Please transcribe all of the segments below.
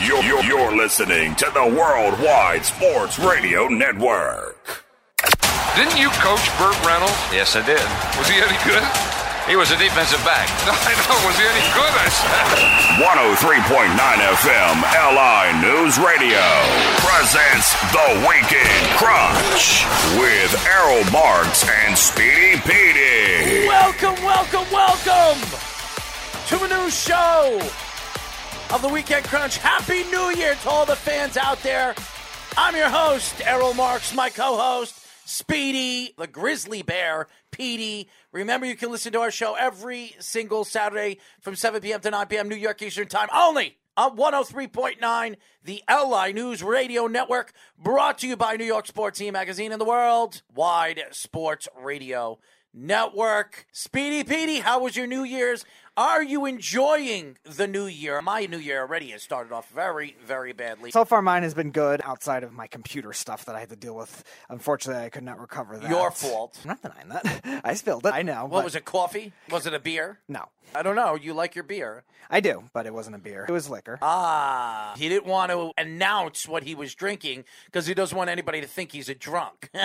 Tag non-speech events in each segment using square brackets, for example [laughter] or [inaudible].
You're, you're, you're listening to the Worldwide Sports Radio Network. Didn't you coach Burt Reynolds? Yes, I did. Was he any good? He was a defensive back. [laughs] I know. Was he any good? I said. 103.9 FM LI News Radio presents The Weekend Crunch with Errol Marks and Speedy Petey. Welcome, welcome, welcome to a new show of the Weekend Crunch. Happy New Year to all the fans out there. I'm your host, Errol Marks, my co host, Speedy, the Grizzly Bear, Petey. Remember, you can listen to our show every single Saturday from 7 p.m. to 9 p.m. New York Eastern Time only on 103.9, the LI News Radio Network, brought to you by New York Sports Team Magazine and the World Wide Sports Radio Network. Speedy Petey, how was your New Year's? Are you enjoying the new year? My new year already has started off very, very badly. So far, mine has been good outside of my computer stuff that I had to deal with. Unfortunately, I could not recover that. Your fault. I'm not denying that. [laughs] I spilled it. I know. What but- was it? Coffee? Was it a beer? No. I don't know. You like your beer. I do, but it wasn't a beer. It was liquor. Ah, he didn't want to announce what he was drinking because he doesn't want anybody to think he's a drunk. [laughs]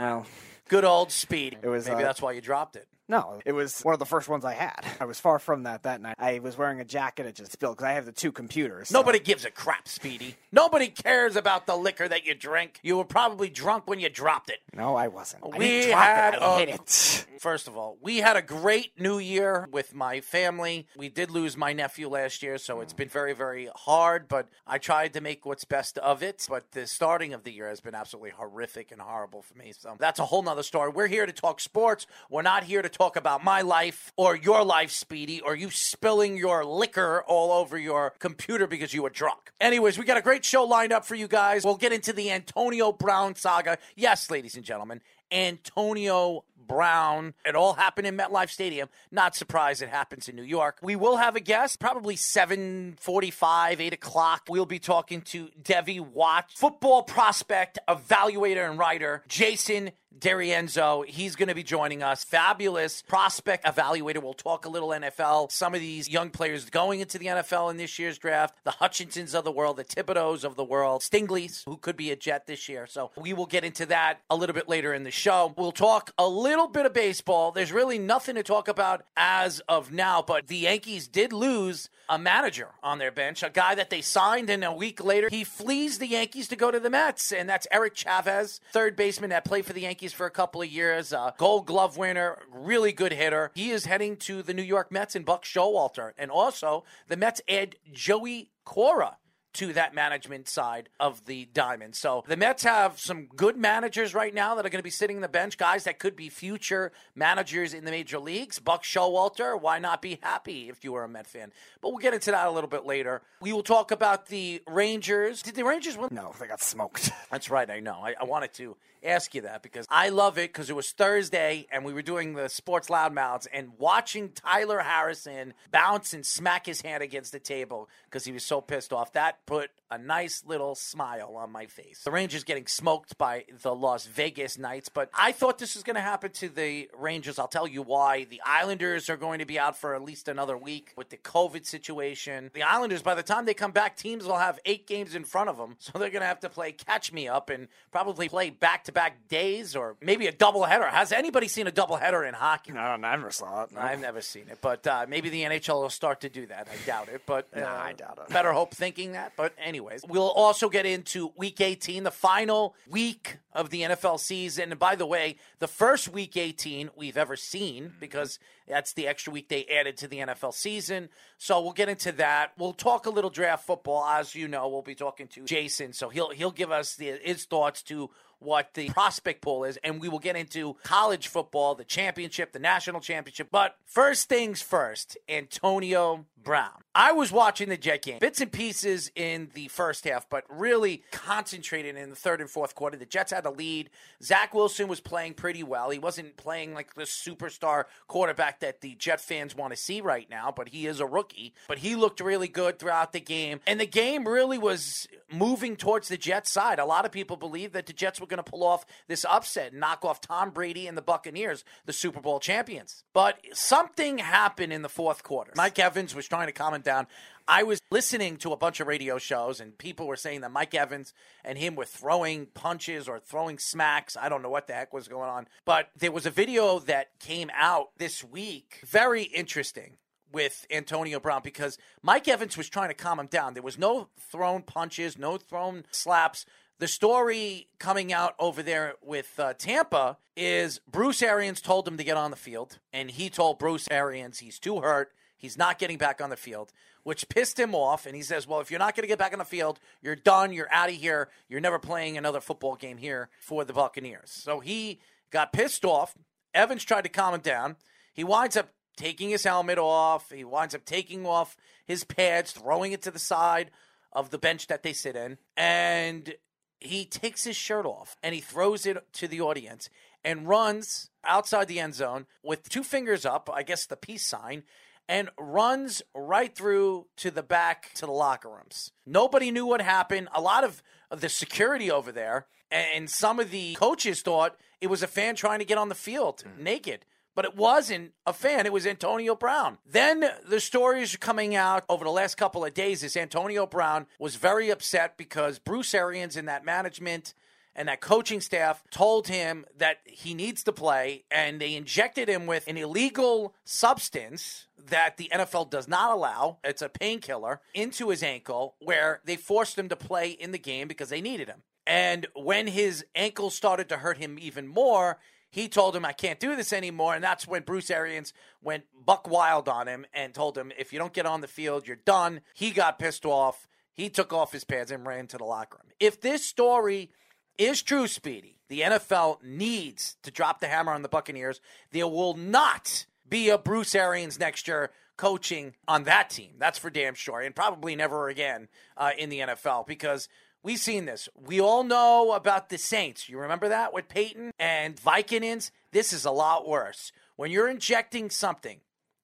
well, Good old Speed. It was, Maybe uh, that's why you dropped it. No, it was one of the first ones I had. [laughs] I was far from that that night. I was wearing a jacket. It just spilled because I have the two computers. so- Nobody gives a crap, Speedy. Nobody cares about the liquor that you drink. You were probably drunk when you dropped it. No, I wasn't. I We drop had it. I a- hit it. [laughs] First of all, we had a great new year with my family. We did lose my nephew last year, so it's been very, very hard, but I tried to make what's best of it. But the starting of the year has been absolutely horrific and horrible for me. So that's a whole nother story. We're here to talk sports. We're not here to talk about my life or your life, Speedy, or you spilling your liquor all over your computer because you were drunk. Anyways, we got a great show lined up for you guys. We'll get into the Antonio Brown saga. Yes, ladies and gentlemen, Antonio Brown. It all happened in MetLife Stadium. Not surprised it happens in New York. We will have a guest, probably 745, 8 o'clock. We'll be talking to Devi Watts, football prospect, evaluator, and writer, Jason Derienzo. He's going to be joining us. Fabulous prospect evaluator. We'll talk a little NFL. Some of these young players going into the NFL in this year's draft, the Hutchinsons of the world, the Thibodeaux of the world, Stingleys, who could be a Jet this year. So we will get into that a little bit later in the show. We'll talk a little bit of baseball. There's really nothing to talk about as of now, but the Yankees did lose a manager on their bench, a guy that they signed, and a week later he flees the Yankees to go to the Mets, and that's Eric Chavez, third baseman that played for the Yankees for a couple of years, uh, Gold Glove winner, really good hitter. He is heading to the New York Mets and Buck Showalter, and also the Mets add Joey Cora to that management side of the diamond. So the Mets have some good managers right now that are going to be sitting on the bench, guys that could be future managers in the major leagues. Buck Showalter, why not be happy if you were a Met fan? But we'll get into that a little bit later. We will talk about the Rangers. Did the Rangers win? No, they got smoked. [laughs] That's right, I know. I, I wanted to ask you that because I love it because it was Thursday and we were doing the sports loudmouths and watching Tyler Harrison bounce and smack his hand against the table because he was so pissed off. That put a nice little smile on my face. The Rangers getting smoked by the Las Vegas Knights, but I thought this was going to happen to the Rangers. I'll tell you why. The Islanders are going to be out for at least another week with the COVID situation. The Islanders, by the time they come back, teams will have eight games in front of them, so they're going to have to play catch me up and probably play back to back days or maybe a doubleheader. Has anybody seen a doubleheader in hockey? no, I never saw it. No. I've never seen it, but uh, maybe the NHL will start to do that. I doubt it, but [laughs] uh, I doubt it. Better hope thinking that. But anyways, we'll also get into Week 18, the final week of the NFL season. And by the way, the first Week 18 we've ever seen because that's the extra week they added to the NFL season. So we'll get into that. We'll talk a little draft football, as you know. We'll be talking to Jason, so he'll he'll give us the, his thoughts to what the prospect pool is, and we will get into college football, the championship, the national championship. But first things first, Antonio Brown. I was watching the Jet game, bits and pieces in the first half, but really concentrated in the third and fourth quarter. The Jets had the lead. Zach Wilson was playing pretty well. He wasn't playing like the superstar quarterback that the Jet fans want to see right now, but he is a rookie. But he looked really good throughout the game. And the game really was moving towards the Jets side. A lot of people believe that the Jets were going to pull off this upset knock off Tom Brady and the Buccaneers, the Super Bowl champions. But something happened in the fourth quarter. Mike Evans was trying to calm down. I was listening to a bunch of radio shows, and people were saying that Mike Evans and him were throwing punches or throwing smacks. I don't know what the heck was going on. But there was a video that came out this week, very interesting with Antonio Brown because Mike Evans was trying to calm him down. There was no thrown punches, no thrown slaps. The story coming out over there with uh, Tampa is Bruce Arians told him to get on the field, and he told Bruce Arians he's too hurt. He's not getting back on the field, which pissed him off. And he says, Well, if you're not going to get back on the field, you're done. You're out of here. You're never playing another football game here for the Buccaneers. So he got pissed off. Evans tried to calm him down. He winds up taking his helmet off. He winds up taking off his pads, throwing it to the side of the bench that they sit in. And he takes his shirt off and he throws it to the audience and runs outside the end zone with two fingers up, I guess the peace sign, and runs right through to the back to the locker rooms. Nobody knew what happened. A lot of, of the security over there and some of the coaches thought it was a fan trying to get on the field mm. naked but it wasn't a fan. It was Antonio Brown. Then the stories are coming out over the last couple of days is Antonio Brown was very upset because Bruce Arians and that management and that coaching staff told him that he needs to play and they injected him with an illegal substance that the NFL does not allow. It's a painkiller into his ankle where they forced him to play in the game because they needed him. And when his ankle started to hurt him even more, he told him, I can't do this anymore. And that's when Bruce Arians went buck wild on him and told him, if you don't get on the field, you're done. He got pissed off. He took off his pads and ran to the locker room. If this story is true, Speedy, the NFL needs to drop the hammer on the Buccaneers. There will not be a Bruce Arians next year coaching on that team. That's for damn sure. And probably never again uh, in the NFL because We've seen this. We all know about the Saints. You remember that with Payton and Vikings? This is a lot worse. When you're injecting something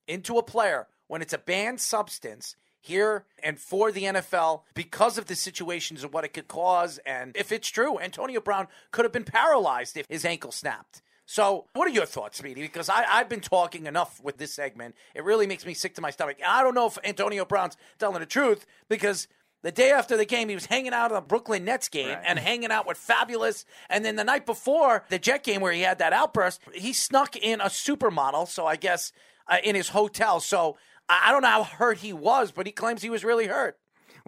into a player, when it's a banned substance, here and for the NFL because of the situations and what it could cause. And if it's true, Antonio Brown could have been paralyzed if his ankle snapped. So, what are your thoughts, Speedy? Because I, have been talking enough with this segment. It really makes me sick to my stomach. I don't know if Antonio Brown's telling the truth because the day after the game, he was hanging out at the Brooklyn Nets game right. and hanging out with Fabolous. And then the night before the Jet game, where he had that outburst, he snuck in a supermodel. So I guess uh, in his hotel. So I, don't know how hurt he was, but he claims he was really hurt.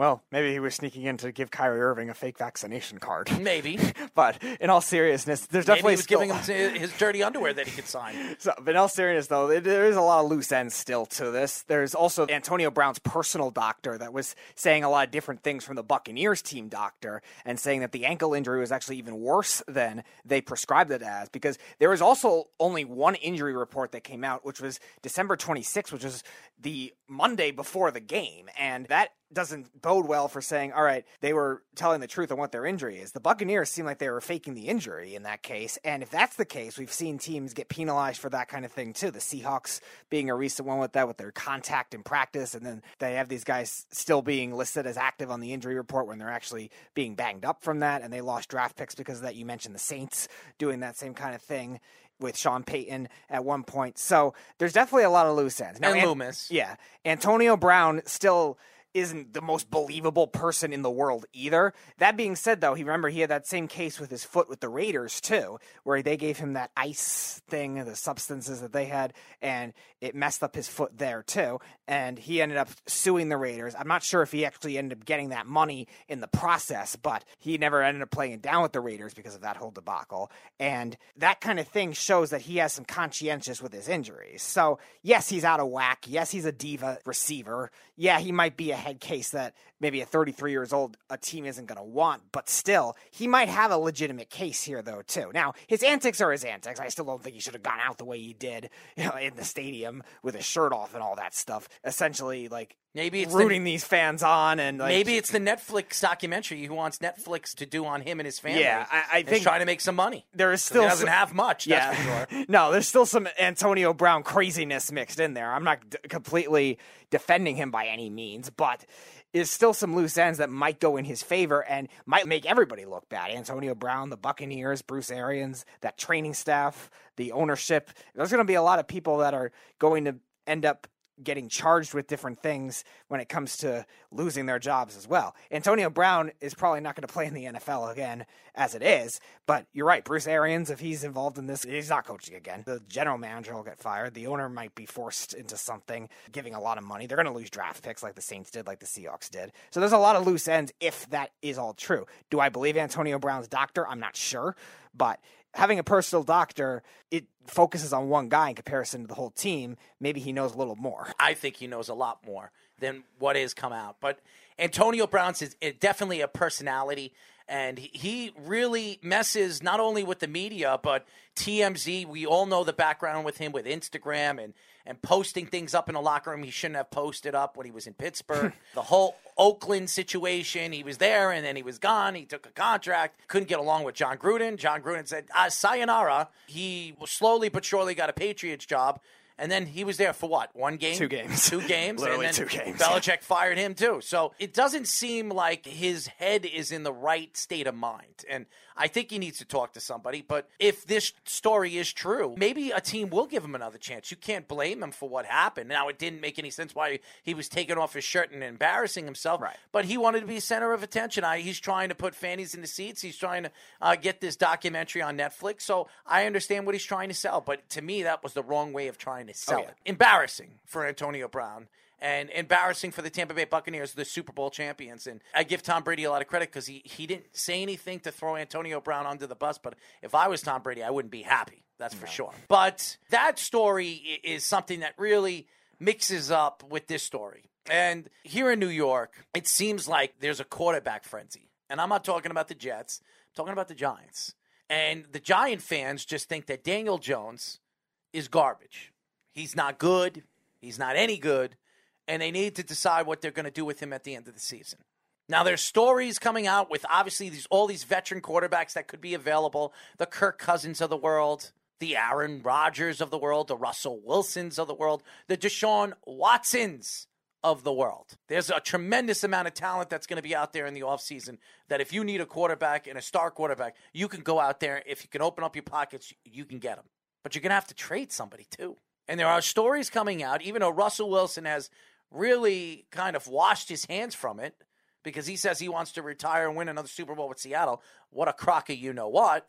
Well, maybe he was sneaking in to give Kyrie Irving a fake vaccination card. [laughs] Maybe. but in all seriousness, there's definitely he was still... giving him his dirty underwear that he could sign. [laughs] So, but in all seriousness, though, there is a lot of loose ends still to this. There's also Antonio Brown's personal doctor that was saying a lot of different things from the Buccaneers team doctor and saying that the ankle injury was actually even worse than they prescribed it as because there was also only one injury report that came out, which was December 26th, which was the Monday before the game. And that doesn't bode well for saying, all right, they were telling the truth on what their injury is. The Buccaneers seem like they were faking the injury in that case. And if that's the case, we've seen teams get penalized for that kind of thing too. The Seahawks being a recent one with that, with their contact in practice. And then they have these guys still being listed as active on the injury report when they're actually being banged up from that. And they lost draft picks because of that. You mentioned the Saints doing that same kind of thing with Sean Payton at one point. So there's definitely a lot of loose ends. Now, and Loomis. Yeah. Antonio Brown still isn't the most believable person in the world either. That being said, though, he remember he had that same case with his foot with the Raiders too, where they gave him that ice thing, the substances that they had, and it messed up his foot there too. And he ended up suing the Raiders. I'm not sure if he actually ended up getting that money in the process, but he never ended up playing down with the Raiders because of that whole debacle. And that kind of thing shows that he has some conscientious with his injuries. So yes, he's out of whack. Yes, he's a diva receiver. Yeah, he might be a head case that maybe at 33 years old a team isn't going to want, but still, he might have a legitimate case here though too. Now, his antics are his antics. I still don't think he should have gone out the way he did, [laughs] you know, in the stadium with his shirt off and all that stuff. Essentially, like Maybe it's rooting the, these fans on, and like, maybe it's the Netflix documentary he wants Netflix to do on him and his family. Yeah, I, I think trying to make some money. There is still he doesn't some, have much. Yeah, sure. [laughs] no, there's still some Antonio Brown craziness mixed in there. I'm not d- completely defending him by any means, but is still some loose ends that might go in his favor and might make everybody look bad. Antonio Brown, the Buccaneers, Bruce Arians, that training staff, the ownership. There's going to be a lot of people that are going to end up getting charged with different things when it comes to losing their jobs as well. Antonio Brown is probably not going to play in the NFL again as it is, but you're right. Bruce Arians, if he's involved in this, he's not coaching again. The general manager will get fired. The owner might be forced into something, giving a lot of money. They're going to lose draft picks like the Saints did, like the Seahawks did. So there's a lot of loose ends if that is all true. Do I believe Antonio Brown's doctor? I'm not sure, but having a personal doctor, it focuses on one guy in comparison to the whole team. Maybe he knows a little more. I think he knows a lot more than what has come out. But Antonio Brown's is definitely a personality, and he really messes not only with the media but TMZ. We all know the background with him with Instagram and and posting things up in the locker room he shouldn't have posted up when he was in Pittsburgh. [laughs] the whole Oakland situation, he was there and then he was gone. He took a contract, couldn't get along with Jon Gruden. Jon Gruden said, uh, "Sayonara." He slowly but surely got a Patriots job. And then he was there for what? One game? Two games. Two games. [laughs] Literally and then two games. Belichick [laughs] fired him too. So it doesn't seem like his head is in the right state of mind. And I think he needs to talk to somebody. But if this story is true, maybe a team will give him another chance. You can't blame him for what happened. Now, it didn't make any sense why he was taking off his shirt and embarrassing himself. Right. But he wanted to be center of attention. I, he's trying to put fannies in the seats. He's trying to uh, get this documentary on Netflix. So I understand what he's trying to sell. But to me, that was the wrong way of trying to sell Oh, yeah. it. Embarrassing for Antonio Brown and embarrassing for the Tampa Bay Buccaneers, the Super Bowl champions. And I give Tom Brady a lot of credit because he, he didn't say anything to throw Antonio Brown under the bus. But if I was Tom Brady, I wouldn't be happy. That's for sure. But that story is something that really mixes up with this story. And here in New York, it seems like there's a quarterback frenzy. And I'm not talking about the Jets, I'm talking about the Giants. And the Giant fans just think that Daniel Jones is garbage. He's not good. He's not any good. And they need to decide what they're going to do with him at the end of the season. Now there's stories coming out with obviously these all these veteran quarterbacks that could be available, the Kirk Cousins of the world, the Aaron Rodgers of the world, the Russell Wilsons of the world, the Deshaun Watsons of the world. There's a tremendous amount of talent that's going to be out there in the offseason that if you need a quarterback and a star quarterback, you can go out there. If you can open up your pockets, you can get them. But you're going to have to trade somebody too. And there are stories coming out, even though Russell Wilson has really kind of washed his hands from it because he says he wants to retire and win another Super Bowl with Seattle. What a crock of you know what.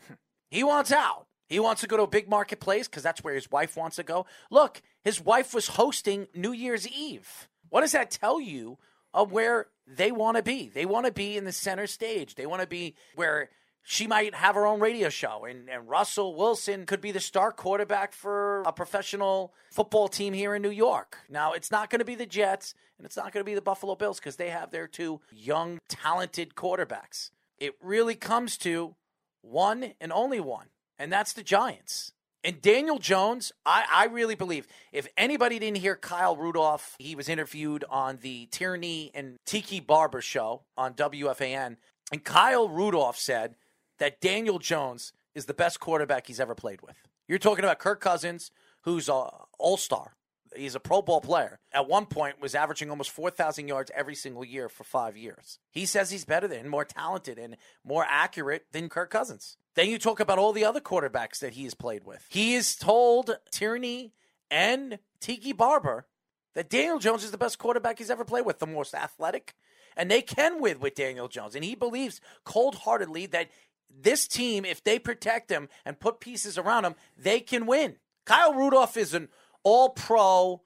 He wants out. He wants to go to a big marketplace because that's where his wife wants to go. Look, his wife was hosting New Year's Eve. What does that tell you of where they want to be? They want to be in the center stage. They want to be where she might have her own radio show, and, and Russell Wilson could be the star quarterback for a professional football team here in New York. Now, it's not going to be the Jets, and it's not going to be the Buffalo Bills because they have their two young, talented quarterbacks. It really comes to one and only one, and that's the Giants. And Daniel Jones, I, I really believe if anybody didn't hear Kyle Rudolph, he was interviewed on the Tierney and Tiki Barber show on WFAN. And Kyle Rudolph said that Daniel Jones is the best quarterback he's ever played with. You're talking about Kirk Cousins, who's a all star. He's a Pro Bowl player. At one point, was averaging almost 4,000 yards every single year for five years. He says he's better than, more talented, and more accurate than Kirk Cousins. Then you talk about all the other quarterbacks that he has played with. He has told Tierney and Tiki Barber that Daniel Jones is the best quarterback he's ever played with, the most athletic, and they can win with Daniel Jones. And he believes cold heartedly that this team, if they protect him and put pieces around him, they can win. Kyle Rudolph is an all pro,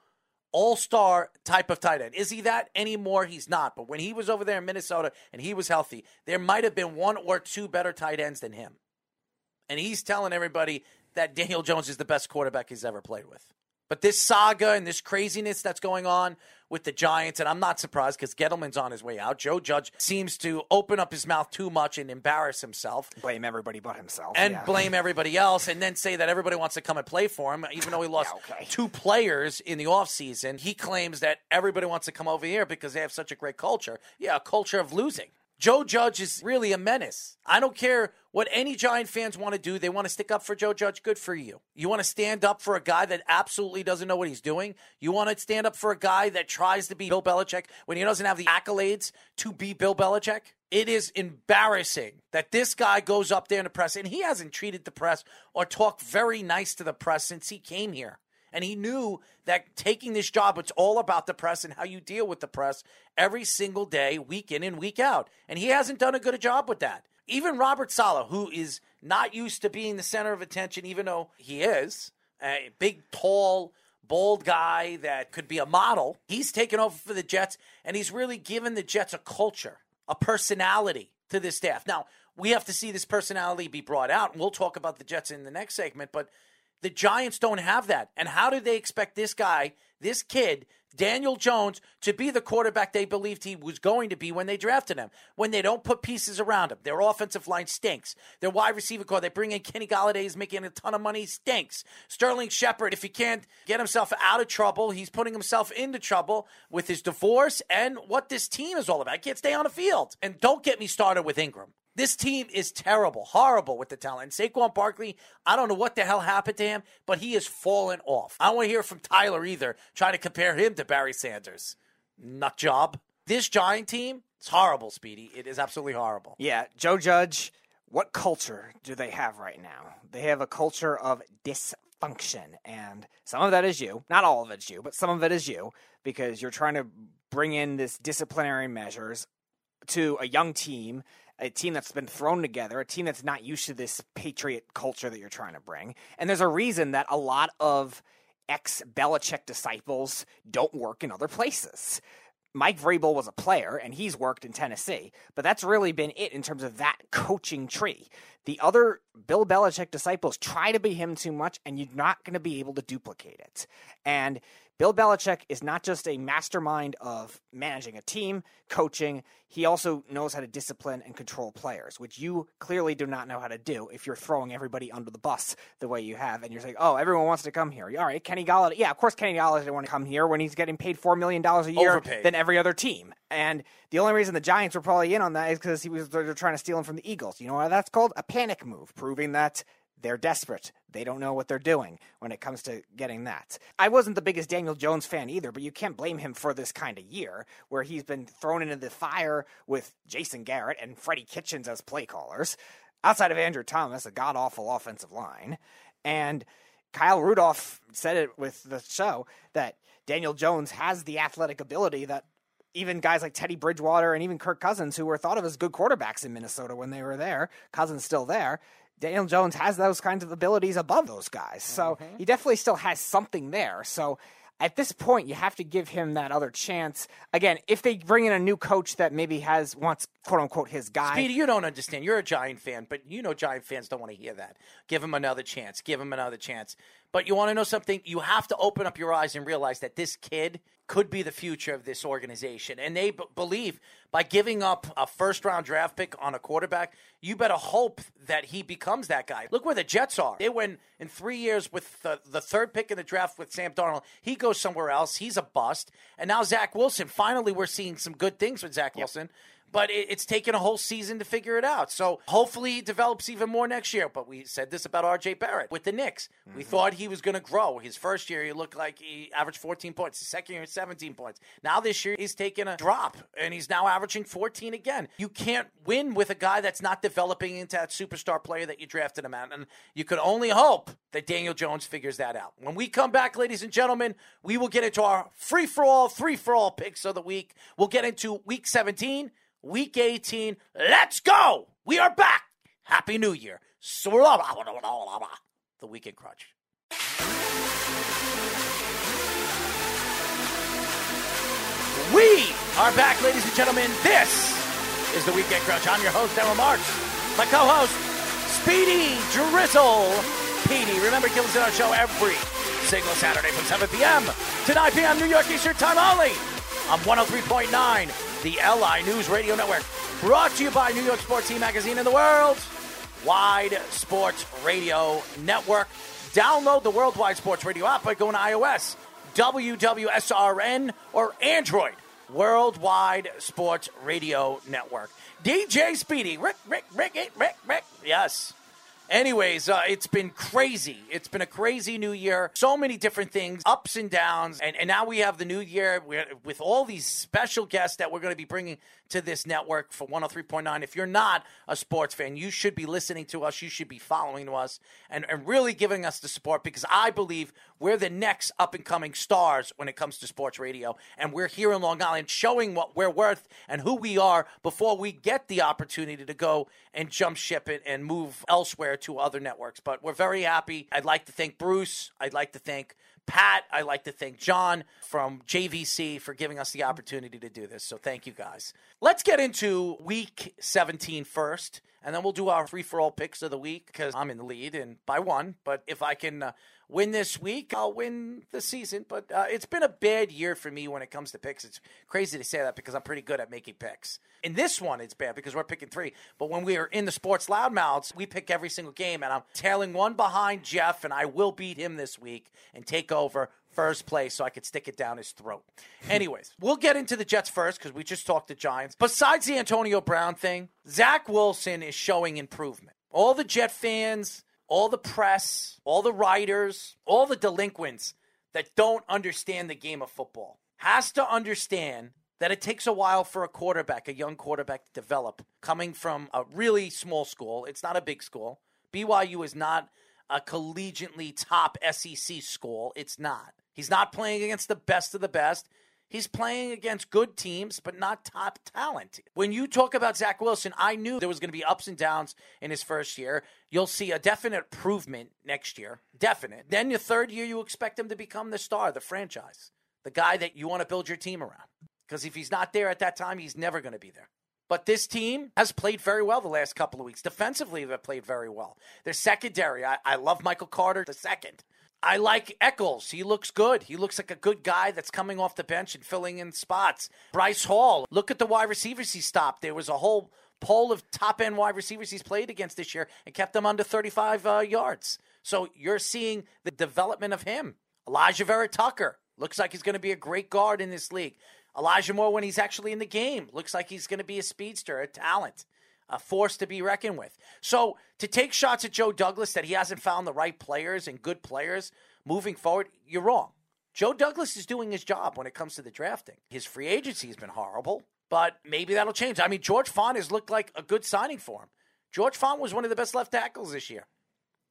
all star type of tight end. Is he that anymore? He's not. But when he was over there in Minnesota and he was healthy, there might have been one or two better tight ends than him. And he's telling everybody that Daniel Jones is the best quarterback he's ever played with. But this saga and this craziness that's going on with the Giants, and I'm not surprised because Gettleman's on his way out. Joe Judge seems to open up his mouth too much and embarrass himself Blame everybody but himself. and yeah. blame everybody else and then say that everybody wants to come and play for him even though he lost Yeah, okay. two players in the offseason he claims that everybody wants to come over here because they have such a great culture yeah a culture of losing joe judge is really a menace i don't care what any Giant fans want to do. They want to stick up for Joe Judge. Good for you. You want to stand up for a guy that absolutely doesn't know what he's doing. You want to stand up for a guy that tries to be Bill Belichick when he doesn't have the accolades to be Bill Belichick. It is embarrassing that this guy goes up there in the press and he hasn't treated the press or talked very nice to the press since he came here. And he knew that taking this job, it's all about the press and how you deal with the press every single day, week in and week out. And he hasn't done a good job with that. Even Robert Saleh, who is not used to being the center of attention, even though he is a big, tall, bold guy that could be a model, he's taken over for the Jets and he's really given the Jets a culture, a personality to this staff. Now, we have to see this personality be brought out, and we'll talk about the Jets in the next segment, but the Giants don't have that. And how do they expect this guy, this kid, Daniel Jones, to be the quarterback they believed he was going to be when they drafted him? When they don't put pieces around him, their offensive line stinks. Their wide receiver corps, they bring in Kenny Golladay, he's making a ton of money, stinks. Sterling Shepard, if he can't get himself out of trouble, he's putting himself into trouble with his divorce and what this team is all about. Can't stay on the field. And don't get me started with Ingram. This team is terrible, horrible with the talent. And Saquon Barkley, I don't know what the hell happened to him, but he has fallen off. I don't want to hear from Tyler either, trying to compare him to Barry Sanders. Nut job. This Giant team, it's horrible, Speedy. It is absolutely horrible. Yeah, Joe Judge, what culture do they have right now? They have a culture of dysfunction. And some of that is you. Not all of it's you, but some of it is you because you're trying to bring in this disciplinary measures to a young team a team that's been thrown together, a team that's not used to this patriot culture that you're trying to bring. And there's a reason that a lot of ex Belichick disciples don't work in other places. Mike Vrabel was a player and he's worked in Tennessee, but that's really been it in terms of that coaching tree. The other Bill Belichick disciples try to be him too much and you're not going to be able to duplicate it. And Bill Belichick is not just a mastermind of managing a team, coaching, he also knows how to discipline and control players, which you clearly do not know how to do if you're throwing everybody under the bus the way you have. And you're saying, oh, everyone wants to come here. All right, Kenny Golladay. Yeah, of course Kenny Golladay didn't want to come here when he's getting paid $4 million a year Overpaid. than every other team. And the only reason the Giants were probably in on that is because he was they're trying to steal him from the Eagles. You know what that's called? A panic move, proving that they're desperate. They don't know what they're doing when it comes to getting that. I wasn't the biggest Daniel Jones fan either, but you can't blame him for this kind of year where he's been thrown into the fire with Jason Garrett and Freddie Kitchens as play callers, outside of Andrew Thomas, a god awful offensive line. And Kyle Rudolph said it with the show that Daniel Jones has the athletic ability that even guys like Teddy Bridgewater and even Kirk Cousins, who were thought of as good quarterbacks in Minnesota when they were there, Cousins still there, Daniel Jones has those kinds of abilities above those guys. So Mm-hmm. he definitely still has something there. So at this point, you have to give him that other chance. Again, if they bring in a new coach that maybe has wants quote unquote his guy. Speedy, you don't understand. You're a Giant fan, but you know Giant fans don't want to hear that. Give him another chance. Give him another chance. But you want to know something? You have to open up your eyes and realize that this kid could be the future of this organization. And they b- believe by giving up a first round draft pick on a quarterback, you better hope that he becomes that guy. Look where the Jets are. They went in three years with the, the third pick in the draft with Sam Darnold. He goes somewhere else. He's a bust. And now Zach Wilson. Finally, we're seeing some good things with Zach Wilson but it, it's taken a whole season to figure it out. So hopefully he develops even more next year. But we said this about R.J. Barrett with the Knicks. We mm-hmm. thought he was going to grow. His first year, he looked like he averaged 14 points. His second year, 17 points. Now this year, he's taken a drop, and he's now averaging 14 again. You can't win with a guy that's not developing into that superstar player that you drafted him at. And you could only hope that Daniel Jones figures that out. When we come back, ladies and gentlemen, we will get into our free for all, three for all picks of the week. We'll get into week 17. Week 18. Let's go. We are back. Happy New Year. The Weekend Crunch. We are back, ladies and gentlemen. This is the Weekend Crunch. I'm your host, Daryl Marks. My co-host, Speedy Drizzle Petey. Remember, kill us in our show every single Saturday from 7 p.m. to 9 p.m. New York Eastern Time only on 103.9, the LI News Radio Network. Brought to you by New York Sports Team Magazine and the World Wide Sports Radio Network. Download the Worldwide Sports Radio app by going to iOS, WWSRN, or Android. Worldwide Sports Radio Network. DJ Speedy, Rick, Rick, Rick, Rick, Rick, Rick. Yes. Anyways, uh, it's been crazy. It's been a crazy new year. So many different things, ups and downs. And, and now we have the new year with all these special guests that we're going to be bringing to this network for 103.9. If you're not a sports fan, you should be listening to us. You should be following us and, and really giving us the support because I believe we're the next up and coming stars when it comes to sports radio. And we're here in Long Island showing what we're worth and who we are before we get the opportunity to go and jump ship it and move elsewhere to other networks. But we're very happy. I'd like to thank Bruce. I'd like to thank Pat, I'd like to thank John from JVC for giving us the opportunity to do this. So thank you guys. Let's get into week 17 first, and then we'll do our free for all picks of the week because I'm in the lead and by one. But if I can uh, win this week, I'll win the season. But uh, it's been a bad year for me when it comes to picks. It's crazy to say that because I'm pretty good at making picks. In this one, it's bad because we're picking three. But when we are in the sports loudmouths, we pick every single game, and I'm tailing one behind Jeff, and I will beat him this week and take over first place so I could stick it down his throat. [laughs] Anyways, we'll get into the Jets first because we just talked to Giants. Besides the Antonio Brown thing, Zach Wilson is showing improvement. All the Jet fans, all the press, all the writers, all the delinquents that don't understand the game of football has to understand that it takes a while for a quarterback, a young quarterback, to develop coming from a really small school. It's not a big school. BYU is not a collegiately top SEC school. It's not. He's not playing against the best of the best. He's playing against good teams, but not top talent. When you talk about Zach Wilson, I knew there was going to be ups and downs in his first year. You'll see a definite improvement next year. Definite. Then your third year, you expect him to become the star, the franchise, the guy that you want to build your team around. Because if he's not there at that time, he's never going to be there. But this team has played very well the last couple of weeks. Defensively, they've played very well. Their secondary, I, I love Michael Carter the second. I like Echols. He looks good. He looks like a good guy that's coming off the bench and filling in spots. Bryce Hall, look at the wide receivers he stopped. There was a whole poll of top end wide receivers he's played against this year and kept them under 35 uh, yards. So you're seeing the development of him. Alijah Vera-Tucker looks like he's going to be a great guard in this league. Elijah Moore, when he's actually in the game, looks like he's going to be a speedster, a talent a force to be reckoned with. So to take shots at Joe Douglas that he hasn't found the right players and good players moving forward, you're wrong. Joe Douglas is doing his job when it comes to the drafting. His free agency has been horrible, but maybe that'll change. I mean, George Fant has looked like a good signing for him. George Fant was one of the best left tackles this year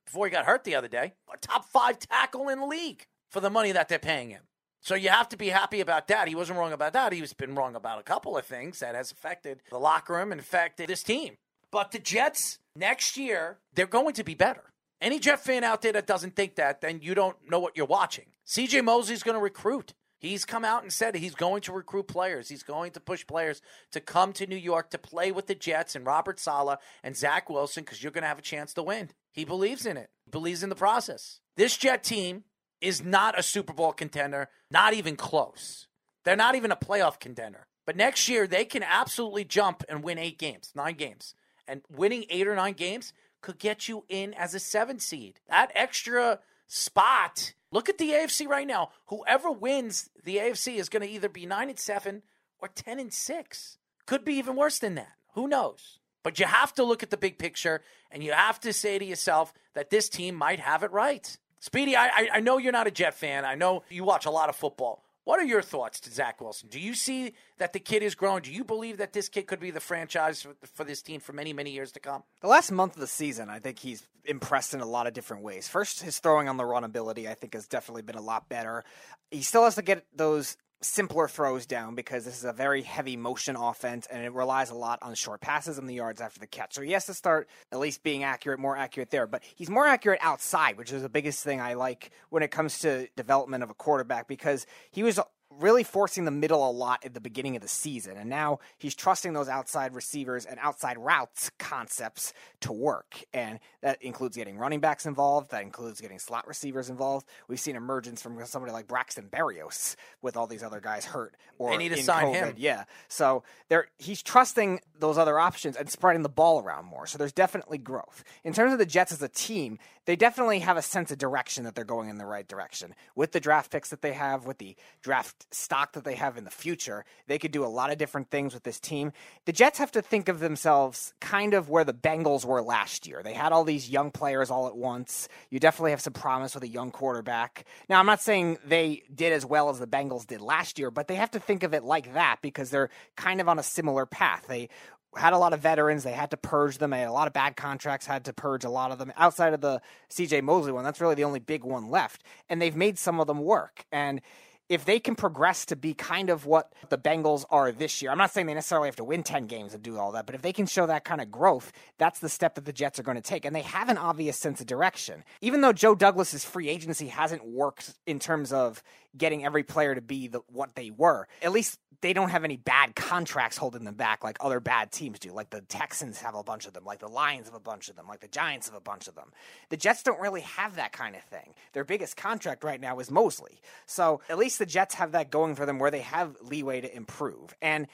before he got hurt the other day. A top five tackle in the league for the money that they're paying him. So you have to be happy about that. He wasn't wrong about that. He's been wrong about a couple of things that has affected the locker room and affected this team. But the Jets next year, they're going to be better. Any Jet fan out there that doesn't think that, then you don't know what you're watching. CJ Mosley's going to recruit. He's come out and said he's going to recruit players. He's going to push players to come to New York to play with the Jets and Robert Saleh and Zach Wilson because you're going to have a chance to win. He believes in it, he believes in the process. This Jet team is not a Super Bowl contender, not even close. They're not even a playoff contender. But next year, they can absolutely jump and win eight games, nine games. And winning eight or nine games could get you in as a seven seed. That extra spot. Look at the AFC right now. Whoever wins the AFC is going to either be nine and seven or 10 and six. Could be even worse than that. Who knows? But you have to look at the big picture and you have to say to yourself that this team might have it right. Speedy, I, I know you're not a Jet fan. I know you watch a lot of football. What are your thoughts to Zach Wilson? Do you see that the kid is growing? Do you believe that this kid could be the franchise for, for, this team for many, many years to come? The last month of the season, I think he's impressed in a lot of different ways. First, his throwing on the run ability, I think, has definitely been a lot better. He still has to get those simpler throws down because this is a very heavy motion offense and it relies a lot on short passes and the yards after the catch. So he has to start at least being accurate, more accurate there. But he's more accurate outside, which is the biggest thing I like when it comes to development of a quarterback because he was really forcing the middle a lot at the beginning of the season. And now he's trusting those outside receivers and outside routes concepts to work. And that includes getting running backs involved, that includes getting slot receivers involved. We've seen emergence from somebody like Braxton Berrios with all these other guys hurt or they need to sign COVID. him. Yeah. So there he's trusting those other options and spreading the ball around more. So there's definitely growth. In terms of the Jets as a team, they definitely have a sense of direction that they're going in the right direction. With the draft picks that they have, with the draft stock that they have in the future, they could do a lot of different things with this team. The Jets have to think of themselves kind of where the Bengals were last year. They had all these young players all at once. You definitely have some promise with a young quarterback. Now, I'm not saying they did as well as the Bengals did last year, but they have to think of it like that because they're kind of on a similar path. They had a lot of veterans. They had to purge them. They had a lot of bad contracts, had to purge a lot of them. Outside of the CJ Mosley one, that's really the only big one left. And they've made some of them work. And if they can progress to be kind of what the Bengals are this year, I'm not saying they necessarily have to win 10 games and do all that, but if they can show that kind of growth, that's the step that the Jets are going to take. And they have an obvious sense of direction. Even though Joe Douglas's free agency hasn't worked in terms of getting every player to be the, what they were, at least they don't have any bad contracts holding them back like other bad teams do. Like the Texans have a bunch of them, like the Lions have a bunch of them, like the Giants have a bunch of them. The Jets don't really have that kind of thing. Their biggest contract right now is Mosley. So at least the Jets have that going for them where they have leeway to improve. And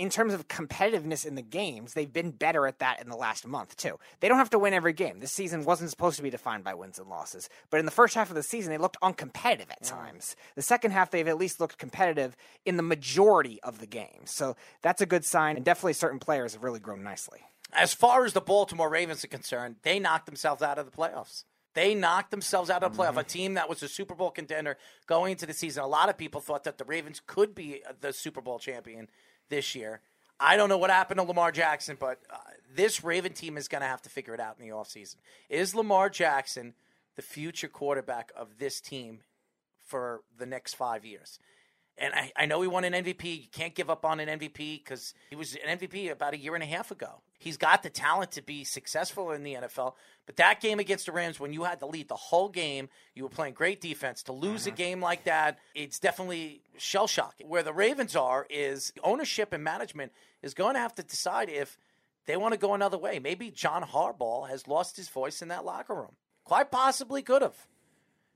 in terms of competitiveness in the games, they've been better at that in the last month, too. They don't have to win every game. This season wasn't supposed to be defined by wins and losses. But in the first half of the season, they looked uncompetitive at mm. times. The second half, they've at least looked competitive in the majority of the games. So that's a good sign. And definitely certain players have really grown nicely. As far as the Baltimore Ravens are concerned, they knocked themselves out of the playoffs. They knocked themselves out of the playoff. Mm-hmm. A team that was a Super Bowl contender going into the season. A lot of people thought that the Ravens could be the Super Bowl champion this year. I don't know what happened to Lamar Jackson, but uh, this Raven team is going to have to figure it out in the offseason. Is Lamar Jackson the future quarterback of this team for the next five years? And I, I know he won an MVP. You can't give up on an MVP because he was an MVP about a year and a half ago. He's got the talent to be successful in the NFL. But that game against the Rams, when you had to lead the whole game, you were playing great defense. To lose a mm-hmm. game like that, it's definitely shell shocking. Where the Ravens are is ownership and management is going to have to decide if they want to go another way. Maybe John Harbaugh has lost his voice in that locker room. Quite possibly could have.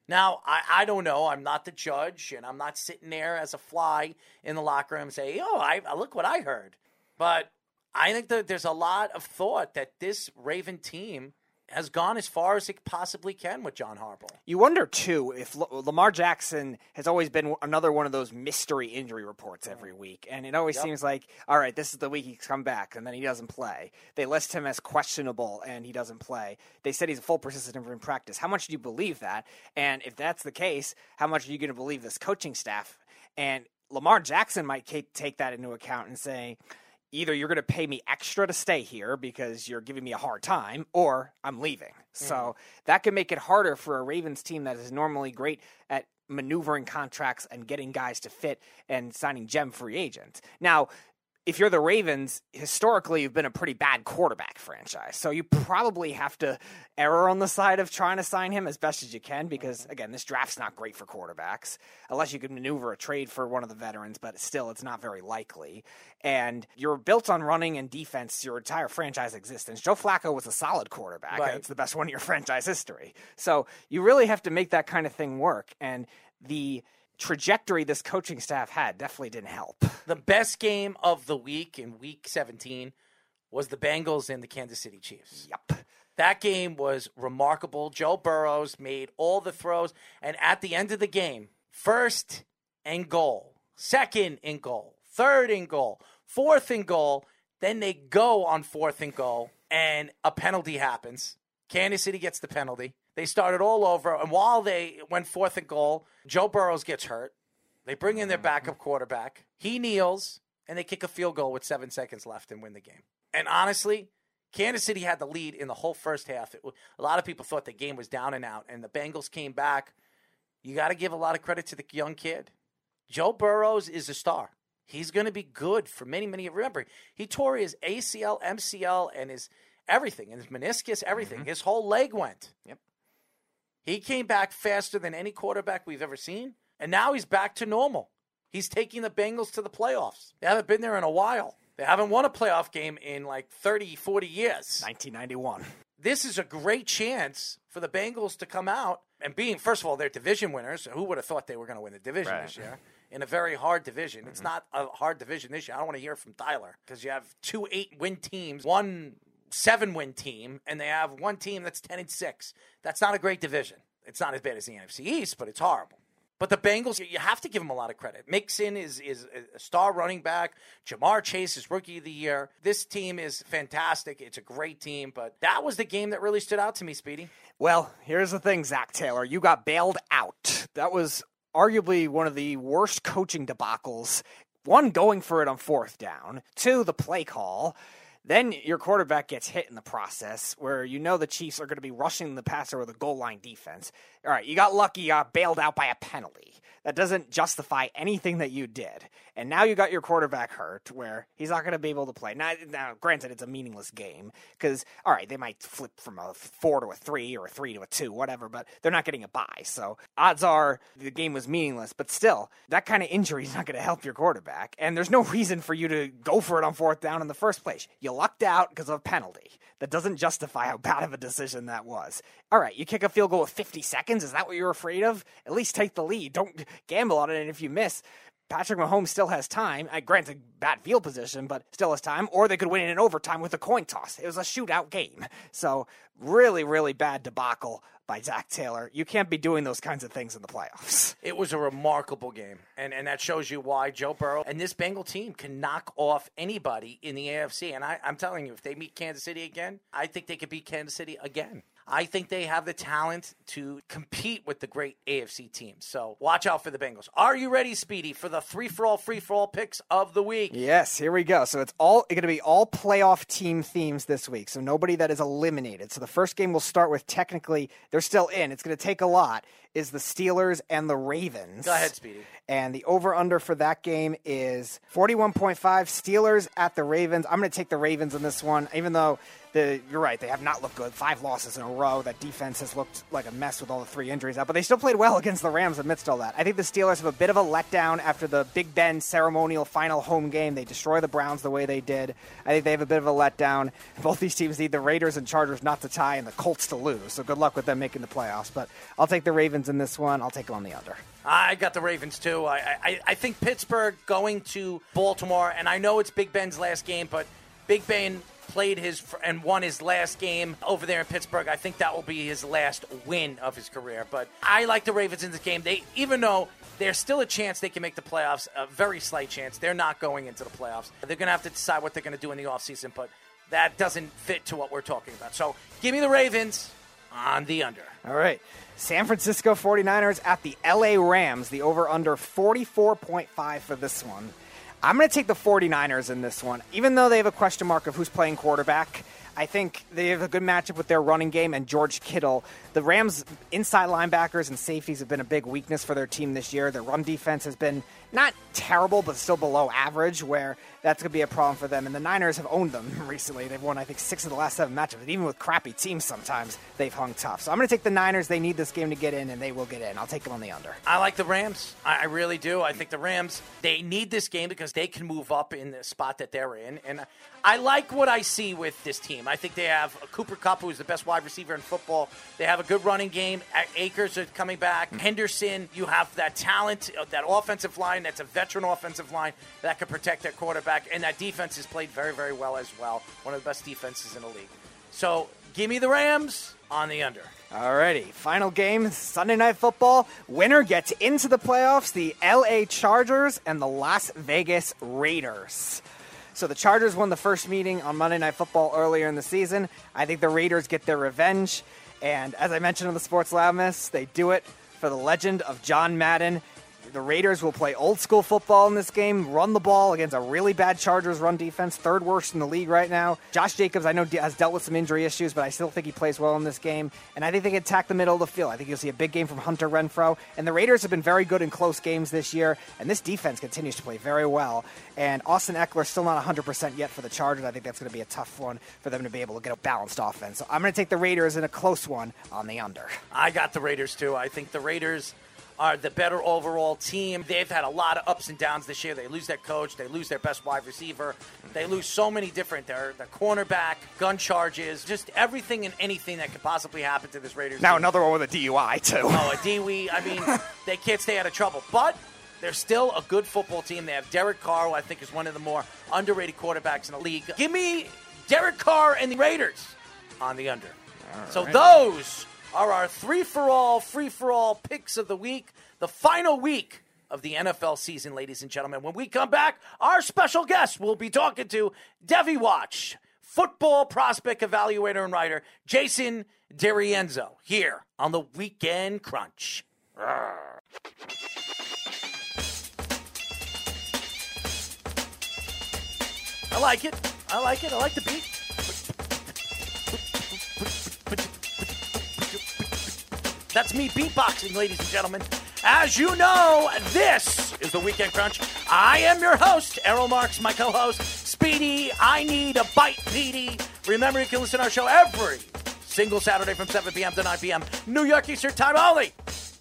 Now, I, I don't know. I'm not the judge, and I'm not sitting there as a fly in the locker room and say, oh, I, uh, look what I heard. But I think that there's a lot of thought that this Raven team has gone as far as it possibly can with John Harbaugh. You wonder too if L- Lamar Jackson has always been another one of those mystery injury reports every week, and it always Yep. seems like, all right, this is the week he's come back, and then he doesn't play. They list him as questionable, and he doesn't play. They said he's a full participant in practice. How much do you believe that? And if that's the case, how much are you going to believe this coaching staff? And Lamar Jackson might take that into account and say, either you're going to pay me extra to stay here because you're giving me a hard time, or I'm leaving. So mm-hmm. that can make it harder for a Ravens team that is normally great at maneuvering contracts and getting guys to fit and signing gem free agents. Now, if you're the Ravens, historically you've been a pretty bad quarterback franchise. So you probably have to err on the side of trying to sign him as best as you can because mm-hmm. again, this draft's not great for quarterbacks unless you can maneuver a trade for one of the veterans, but still it's not very likely. And you're built on running and defense your entire franchise existence. Joe Flacco was a solid quarterback. Right. It's the best one in your [laughs] franchise history. So you really have to make that kind of thing work and the trajectory this coaching staff had definitely didn't help. The best game of the week in week 17 was the Bengals and the Kansas City Chiefs. Yep. That game was remarkable. Joe Burrows made all the throws. And at the end of the game, first and goal, second and goal, third and goal, fourth and goal. Then they go on fourth and goal, and a penalty happens. Kansas City gets the penalty. They started all over. And while they went fourth and goal, Joe Burrows gets hurt. They bring in their mm-hmm. backup quarterback. He kneels, and they kick a field goal with seven seconds left and win the game. And honestly, Kansas City had the lead in the whole first half. It, a lot of people thought the game was down and out, and the Bengals came back. You got to give a lot of credit to the young kid. Joe Burrows is a star. He's going to be good for many, many. Remember, he tore his ACL, MCL, and his everything, and his meniscus, everything. Mm-hmm. His whole leg went. Yep. He came back faster than any quarterback we've ever seen, and now he's back to normal. He's taking the Bengals to the playoffs. They haven't been there in a while. They haven't won a playoff game in like 30, 40 years. 1991. This is a great chance for the Bengals to come out and being, first of all, they're division winners. Who would have thought they were going to win the division Right. this year? In a very hard division. It's mm-hmm. not a hard division this year. I don't want to hear from Tyler because you have two eight win teams, one seven win team, and they have one team that's 10 and 6. That's not a great division. It's not as bad as the NFC East, but it's horrible. But the Bengals, you have to give them a lot of credit. Mixon is is a star running back. Ja'Marr Chase is rookie of the year. This team is fantastic. It's a great team, but that was the game that really stood out to me, Speedy. Well, here's the thing, Zac Taylor. You got bailed out. That was arguably one of the worst coaching debacles. One, going for it on fourth down. Two, the play call. Then your quarterback gets hit in the process where you know the Chiefs are going to be rushing the passer with a goal line defense. All right, you got lucky, you got bailed out by a penalty. That doesn't justify anything that you did. And now you got your quarterback hurt where he's not going to be able to play. Now, now granted, it's a meaningless game because, all right, they might flip from a four to a three or a three to a two, whatever, but they're not getting a bye. So odds are the game was meaningless. But still, that kind of injury is not going to help your quarterback. And there's no reason for you to go for it on fourth down in the first place. You lucked out because of a penalty. That doesn't justify how bad of a decision that was. All right, you kick a field goal with 50 seconds. Is that what you're afraid of? At least take the lead. Don't gamble on it. And if you miss, Patrick Mahomes still has time. I grant granted bad field position, but still has time. Or they could win in overtime with a coin toss. It was a shootout game. So really, really bad debacle by Zac Taylor. You can't be doing those kinds of things in the playoffs. [laughs] It was a remarkable game, and, and that shows you why Joe Burrow and this Bengal team can knock off anybody in the AFC. And I, I'm telling you, if they meet Kansas City again, I think they could beat Kansas City again. I think they have the talent to compete with the great AFC teams. So watch out for the Bengals. Are you ready, Speedy, for the three for all, free for all picks of the week? Yes, here we go. So it's all going to be all playoff team themes this week. So nobody that is eliminated. So the first game we'll start with technically they're still in. It's going to take a lot. Is the Steelers and the Ravens. Go ahead, Speedy. And the over under for that game is 41.5 Steelers at the Ravens. I'm going to take the Ravens in this one, even though the, you're right, they have not looked good. Five losses in a row. That defense has looked like a mess with all the three injuries out, but they still played well against the Rams amidst all that. I think the Steelers have a bit of a letdown after the Big Ben ceremonial final home game. They destroy the Browns the way they did. I think they have a bit of a letdown. Both these teams need the Raiders and Chargers not to tie and the Colts to lose. So good luck with them making the playoffs. But I'll take the Ravens in this one. I'll take them on the under. I got the Ravens too. I, I, I think Pittsburgh going to Baltimore, and I know it's Big Ben's last game, but Big Ben played his and won his last game over there in Pittsburgh. I think that will be his last win of his career. But I like the Ravens in this game. They even though there's still a chance they can make the playoffs, a very slight chance. They're not going into the playoffs. They're going to have to decide what they're going to do in the offseason, but that doesn't fit to what we're talking about. So give me the Ravens on the under. All right. San Francisco 49ers at the LA Rams, the over under 44.5 for this one. I'm going to take the 49ers in this one. Even though they have a question mark of who's playing quarterback, I think they have a good matchup with their running game and George Kittle. The Rams' inside linebackers and safeties have been a big weakness for their team this year. Their run defense has been not terrible, but still below average, where that's going to be a problem for them. And the Niners have owned them [laughs] recently. They've won, I think, six of the last seven matchups. And even with crappy teams, sometimes they've hung tough. So I'm going to take the Niners. They need this game to get in, and they will get in. I'll take them on the under. I like the Rams. I really do. I think the Rams, they need this game because they can move up in the spot that they're in. And I like what I see with this team. I think they have Cooper Kupp, who is the best wide receiver in football. They have a good running game. Akers are coming back. Henderson, you have that talent, uh, that offensive line that's a veteran offensive line that can protect their quarterback. And that defense has played very, very well as well. One of the best defenses in the league. So give me the Rams on the under. Alrighty, final game Sunday Night Football. Winner gets into the playoffs the LA Chargers and the Las Vegas Raiders. So the Chargers won the first meeting on Monday Night Football earlier in the season. I think the Raiders get their revenge. And as I mentioned on the Sports Loudness, they do it for the legend of John Madden the Raiders will play old school football in this game, run the ball against a really bad Chargers run defense, third worst in the league right now. Josh Jacobs, I know, has dealt with some injury issues, but I still think he plays well in this game. And I think they can attack the middle of the field. I think you'll see a big game from Hunter Renfrow. And the Raiders have been very good in close games this year, and this defense continues to play very well. And Austin Ekeler still not 100% yet for the Chargers. I think that's going to be a tough one for them to be able to get a balanced offense. So I'm going to take the Raiders in a close one on the under. I got the Raiders too. I think the Raiders are the better overall team. They've had a lot of ups and downs this year. They lose their coach, they lose their best wide receiver, they lose so many different their the cornerback, gun charges, just everything and anything that could possibly happen to this Raiders. Now team. another one with a DUI too. Oh, a DUI. I mean, [laughs] they can't stay out of trouble, but. They're still a good football team. They have Derek Carr, who I think is one of the more underrated quarterbacks in the league. Give me Derek Carr and the Raiders on the under. so those are our three for all, free for all picks of the week, the final week of the NFL season, ladies and gentlemen. When we come back, our special guest will be talking to Devy Watch, football prospect evaluator and writer Jason DiRienzo here on the Weekend Crunch. I like it. I like it. I like the beat. That's me beatboxing, ladies and gentlemen. As you know, this is the Weekend Crunch. I am your host, Errol Marks, my co host, Speedy. I need a bite, Petey. Remember, you can listen to our show every single Saturday from 7 p.m. to 9 p.m. New York Eastern Time only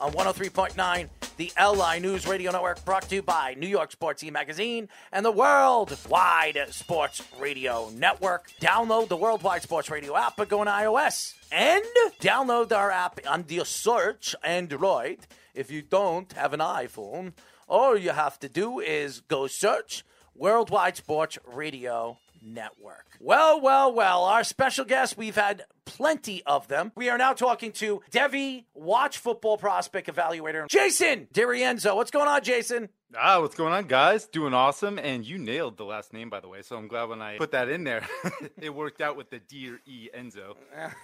on 103.9, the LI News Radio Network, brought to you by New York Sports E Magazine and the Worldwide Sports Radio Network. Download the Worldwide Sports Radio app by going to iOS and download our app on the search Android. If you don't have an iPhone, all you have to do is go search Worldwide Sports Radio Network. Well, well, well, our special guest, we've had plenty of them. We are now talking to Devy, watch football prospect evaluator, Jason DiRienzo. What's going on, Jason? Ah, what's going on, guys? Doing awesome, and you nailed the last name, by the way. So I'm glad when I put that in there, [laughs] it worked out with the Dear E Enzo.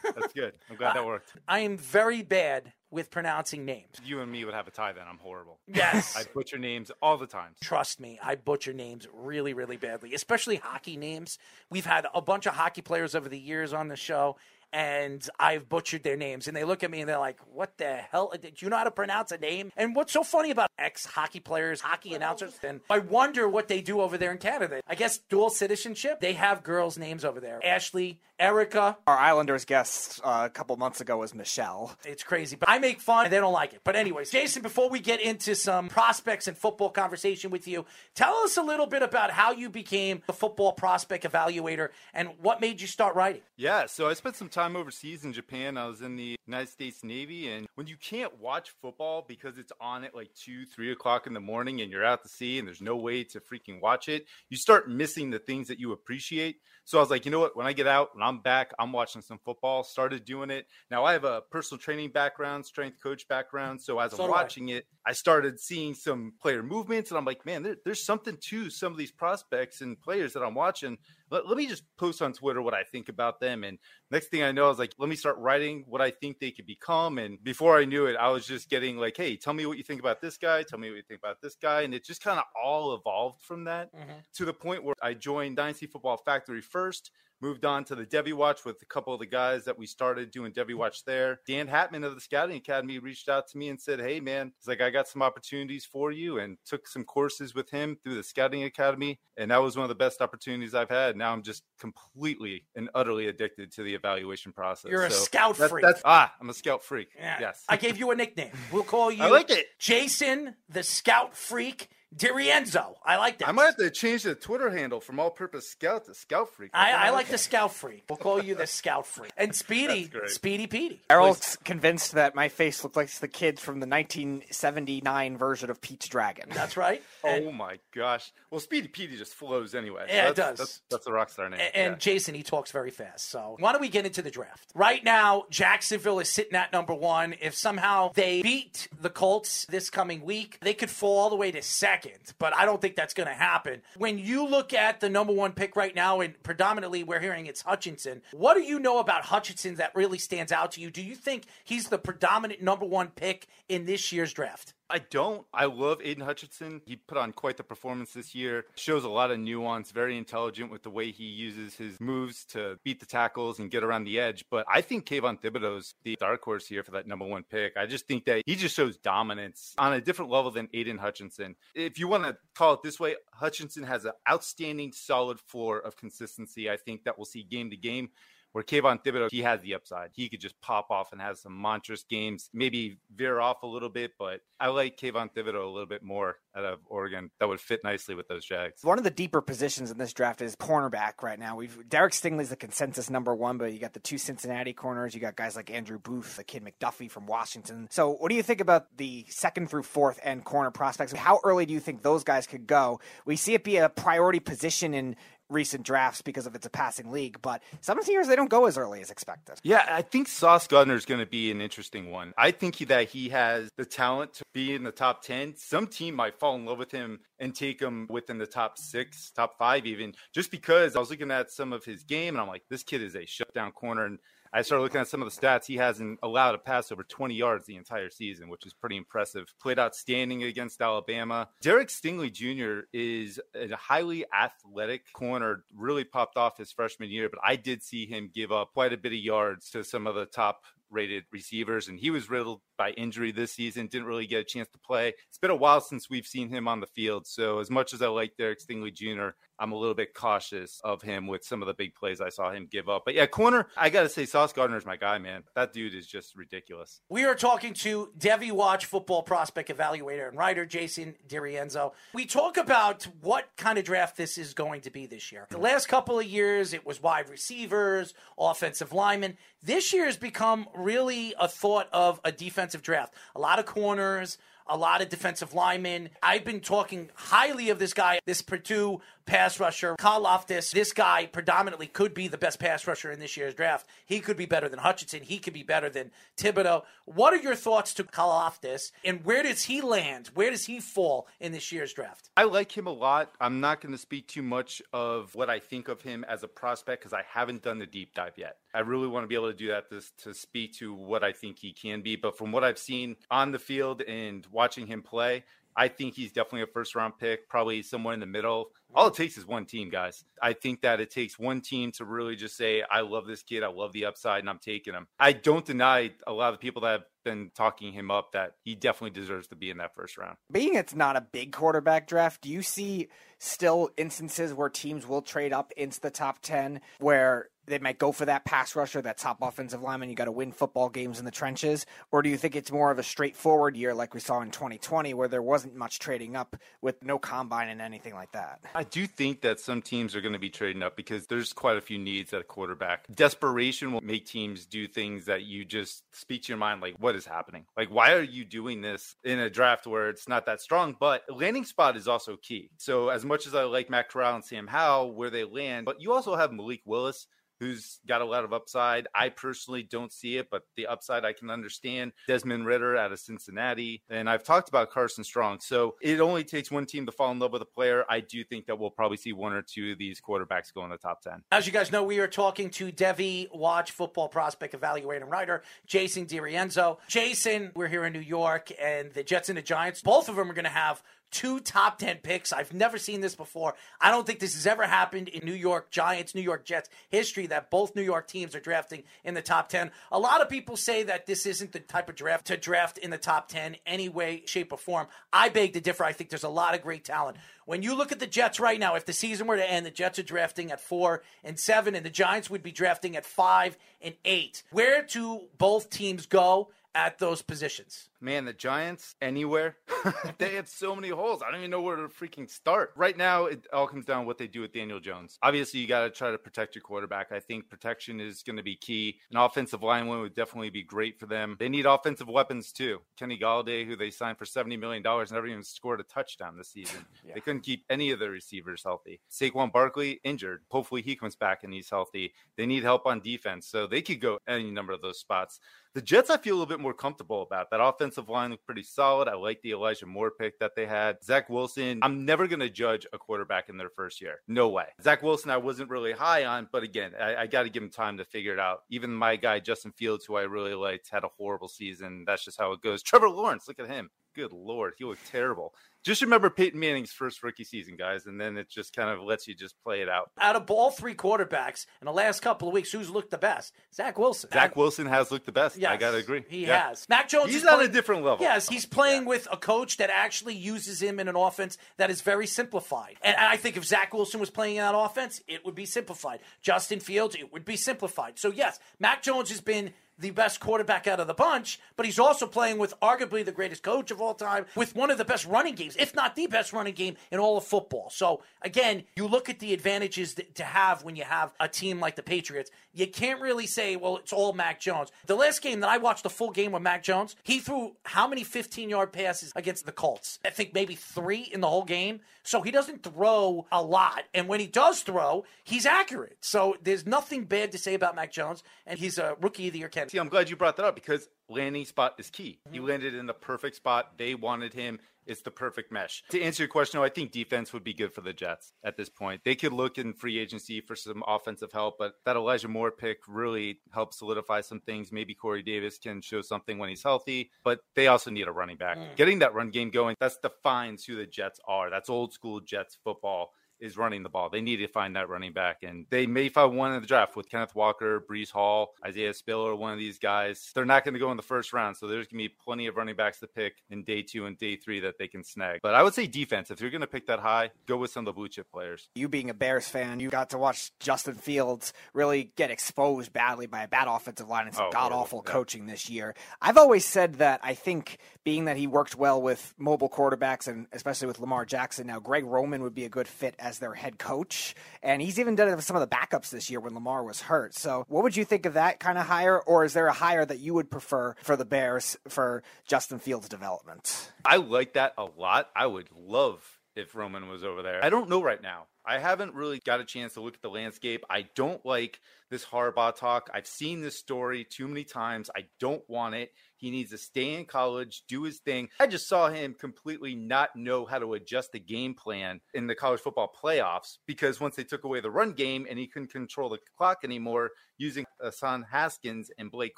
That's good. I'm glad that worked. I am very bad with pronouncing names. You and me would have a tie then. I'm horrible. Yes. I butcher names all the time. Trust me, I butcher names really, really badly, especially hockey names. We've had a bunch of hockey players over the years on the show, and I've butchered their names. And they look at me and they're like, What the hell? Do you know how to pronounce a name? And what's so funny about ex hockey players, hockey announcers, and I wonder what they do over there in Canada. I guess dual citizenship, they have girls' names over there Ashley, Erica. Our Islanders guest uh, a couple months ago was Michelle. It's crazy, but I make fun and they don't like it. But, anyways, Jason, before we get into some prospects and football conversation with you, tell us a little bit about how you became the football prospect evaluator and what made you start writing. Yeah, so I spent some time overseas in Japan. I was in the United States Navy, and when you can't watch football because it's on at like two, three o'clock in the morning, and you're out to sea, and there's no way to freaking watch it, you start missing the things that you appreciate. So I was like, you know what? When I get out, when I'm back, I'm watching some football. Started doing it. Now I have a personal training background, strength coach background. So as So I'm do I. watching it, I started seeing some player movements, and I'm like, man, there, there's something to some of these prospects and players that I'm watching. Let, let me just post on Twitter what I think about them. And next thing I know, I was like, let me start writing what I think they could become. And before I knew it, I was just getting like, hey, tell me what you think about this guy. Tell me what you think about this guy. And it just kind of all evolved from that mm-hmm. to the point where I joined Dynasty Football Factory first. Moved on to the Devy Watch with a couple of the guys that we started doing Devy Watch there. Dan Hatman of the Scouting Academy reached out to me and said, Hey, man, he's like, I got some opportunities for you and took some courses with him through the Scouting Academy. And that was one of the best opportunities I've had. Now I'm just completely and utterly addicted to the evaluation process. You're a So scout that's- freak. that's- ah, I'm a scout freak. Yeah. Yes. I gave you a nickname. We'll call you [laughs] I like it. Jason the Scout Freak DiRienzo. I like that. I might have to change the Twitter handle from all purpose scout to scout freak. I, I like the Scout Freak. We'll call you the Scout Freak. And [laughs] Speedy, Speedy Petey. Errol's convinced that my face looked like the kids from the 1979 version of Pete's Dragon. That's right. And, [laughs] Oh my gosh! Well, Speedy Petey just flows anyway. so Yeah, it that's- does. That's, that's a rock star name. and yeah. Jason, he talks very fast. So why don't we get into the draft? Right now, Jacksonville is sitting at number one. If somehow they beat the Colts this coming week, they could fall all the way to second. But I don't think that's going to happen. When you look at the number one pick right now, and predominantly we're hearing it's Hutchinson, what do you know about Hutchinson that really stands out to you? Do you think he's the predominant number one pick in this year's draft? I don't. I love Aidan Hutchinson. He put on quite the performance this year. Shows a lot of nuance, very intelligent with the way he uses his moves to beat the tackles and get around the edge. But I think Kayvon Thibodeaux's the dark horse here for that number one pick. I just think that he just shows dominance on a different level than Aidan Hutchinson. If you want to call it this way, Hutchinson has an outstanding, solid floor of consistency. I think that we'll see game to game. Where Kayvon Thibodeaux, he has the upside. He could just pop off and have some monstrous games, maybe veer off a little bit, but I like Kayvon Thibodeaux a little bit more out of Oregon. That would fit nicely with those Jags. One of the deeper positions in this draft is cornerback right now. We've Derek Stingley's the consensus number one, but you got the two Cincinnati corners. You got guys like Andrew Booth, the kid McDuffie from Washington. So, what do you think about the second through fourth end corner prospects? How early do you think those guys could go? We see it be a priority position in recent drafts because of it's a passing league, but some years they don't go as early as expected. Yeah, I think Sauce Gardner is going to be an interesting one. I think that he has the talent to be in the top 10. Some team might fall in love with him and take him within the top six, top five, even just because I was looking at some of his game and I'm like, this kid is a shutdown corner. And I started looking at some of the stats. He hasn't allowed a pass over 20 yards the entire season, which is pretty impressive. Played outstanding against Alabama. Derek Stingley Jr. is a highly athletic corner, really popped off his freshman year, but I did see him give up quite a bit of yards to some of the top rated receivers, and he was riddled by injury this season. Didn't really get a chance to play. It's been a while since we've seen him on the field. So as much as I like Derek Stingley Jr., I'm a little bit cautious of him with some of the big plays I saw him give up. But yeah, corner, I got to say, Sauce Gardner is my guy, man. That dude is just ridiculous. We are talking to Devy Watch football prospect evaluator and writer Jason DiRienzo. We talk about what kind of draft this is going to be this year. The last couple of years, it was wide receivers, offensive linemen. This year has become really a thought of a defensive draft. A lot of corners, a lot of defensive linemen. I've been talking highly of this guy, this Purdue pass rusher, Karlaftis. This guy predominantly could be the best pass rusher in this year's draft. He could be better than Hutchinson. He could be better than Thibodeaux. What are your thoughts to Karlaftis, and where does he land? Where does he fall in this year's draft? I like him a lot. I'm not going to speak too much of what I think of him as a prospect because I haven't done the deep dive yet. I really want to be able to do that to, to speak to what I think he can be. But from what I've seen on the field and watching him play, I think he's definitely a first round pick, probably somewhere in the middle. Mm-hmm. All it takes is one team, guys. I think that it takes one team to really just say, I love this kid. I love the upside, and I'm taking him. I don't deny a lot of the people that have been talking him up that he definitely deserves to be in that first round. Being it's not a big quarterback draft, do you see still instances where teams will trade up into the top 10 where they might go for that pass rusher, that top offensive lineman. You got to win football games in the trenches, or do you think it's more of a straightforward year like we saw in 2020, where there wasn't much trading up with no combine and anything like that? I do think that some teams are going to be trading up because there's quite a few needs at quarterback. Desperation will make teams do things that you just speak to your mind, like what is happening? Like why are you doing this in a draft where it's not that strong? But landing spot is also key. So as much as I like Matt Corral and Sam Howell, where they land, but you also have Malik Willis who's got a lot of upside. I personally don't see it, but the upside I can understand. Desmond Ridder out of Cincinnati. And I've talked about Carson Strong. So it only takes one team to fall in love with a player. I do think that we'll probably see one or two of these quarterbacks go in the top 10. As you guys know, we are talking to Devy Watch football prospect evaluator and writer Jason DiRienzo. Jason, we're here in New York, and the Jets and the Giants, both of them are going to have two top 10 picks. I've never seen this before. I don't think this has ever happened in New York Giants, New York Jets history that both New York teams are drafting in the top 10. A lot of people say that this isn't the type of draft to draft in the top 10 any way, shape, or form. I beg to differ. I think there's a lot of great talent. When you look at the Jets right now, if the season were to end, the Jets are drafting at four and seven, and the Giants would be drafting at five and eight. Where do both teams go at those positions? Man, the Giants, anywhere, [laughs] they have so many holes. I don't even know where to freaking start. Right now, it all comes down to what they do with Daniel Jones. Obviously, you got to try to protect your quarterback. I think protection is going to be key. An offensive lineman would definitely be great for them. They need offensive weapons too. Kenny Golladay, who they signed for $70 million, never even scored a touchdown this season. [laughs] yeah. They couldn't keep any of their receivers healthy. Saquon Barkley, injured. Hopefully, he comes back and he's healthy. They need help on defense, so they could go any number of those spots. The Jets, I feel a little bit more comfortable about. That offensive line looked pretty solid. I like the Elijah Moore pick that they had. Zach Wilson, I'm never going to judge a quarterback in their first year. No way. Zach Wilson, I wasn't really high on, but again, I, I got to give him time to figure it out. Even my guy, Justin Fields, who I really liked, had a horrible season. That's just how it goes. Trevor Lawrence, look at him. Good Lord, he looked terrible just remember Peyton Manning's first rookie season, guys, and then it just kind of lets you just play it out. Out of all three quarterbacks in the last couple of weeks, who's looked the best? Zach Wilson. Zach Wilson has looked the best. Yes, I got to agree. He yeah. has. Mac Jones He's on a different level. Yes, he's playing yeah. with a coach that actually uses him in an offense that is very simplified. And I think if Zach Wilson was playing in that offense, it would be simplified. Justin Fields, it would be simplified. So, yes, Mac Jones has been the best quarterback out of the bunch, but he's also playing with arguably the greatest coach of all time, with one of the best running games, if not the best running game in all of football. So again, you look at the advantages to have when you have a team like the Patriots. You can't really say, well, it's all Mac Jones. The last game that I watched the full game with Mac Jones, he threw how many 15 yard passes against the Colts? I think maybe three in the whole game. So he doesn't throw a lot. And when he does throw, he's accurate. So there's nothing bad to say about Mac Jones. And he's a rookie of the year candidate. See, I'm glad you brought that up because landing spot is key. He mm-hmm. landed in the perfect spot. They wanted him. It's the perfect mesh. To answer your question, though, I think defense would be good for the Jets at this point. They could look in free agency for some offensive help, but that Elijah Moore pick really helps solidify some things. Maybe Corey Davis can show something when he's healthy, but they also need a running back. Mm. Getting that run game going, that's defines who the Jets are. That's old school Jets football is running the ball. They need to find that running back, and they may find one in the draft with Kenneth Walker, Breece Hall, Isaiah Spiller, one of these guys. They're not going to go in the first round, so there's going to be plenty of running backs to pick in day two and day three that they can snag. But I would say defense. If you're going to pick that high, go with some of the blue chip players. You being a Bears fan, you got to watch Justin Fields really get exposed badly by a bad offensive line and some Oh, god awful Yeah. coaching this year. I've always said that I think being that he worked well with mobile quarterbacks and especially with Lamar Jackson, now Greg Roman would be a good fit as their head coach. And he's even done it with some of the backups this year when Lamar was hurt. So what would you think of that kind of hire? Or is there a hire that you would prefer for the Bears for Justin Fields' development? I like that a lot. I would love if Roman was over there. I don't know right now. I haven't really got a chance to look at the landscape. I don't like this Harbaugh talk. I've seen this story too many times. I don't want it. He needs to stay in college, do his thing. I just saw him completely not know how to adjust the game plan in the college football playoffs because once they took away the run game and he couldn't control the clock anymore using Hassan Haskins and Blake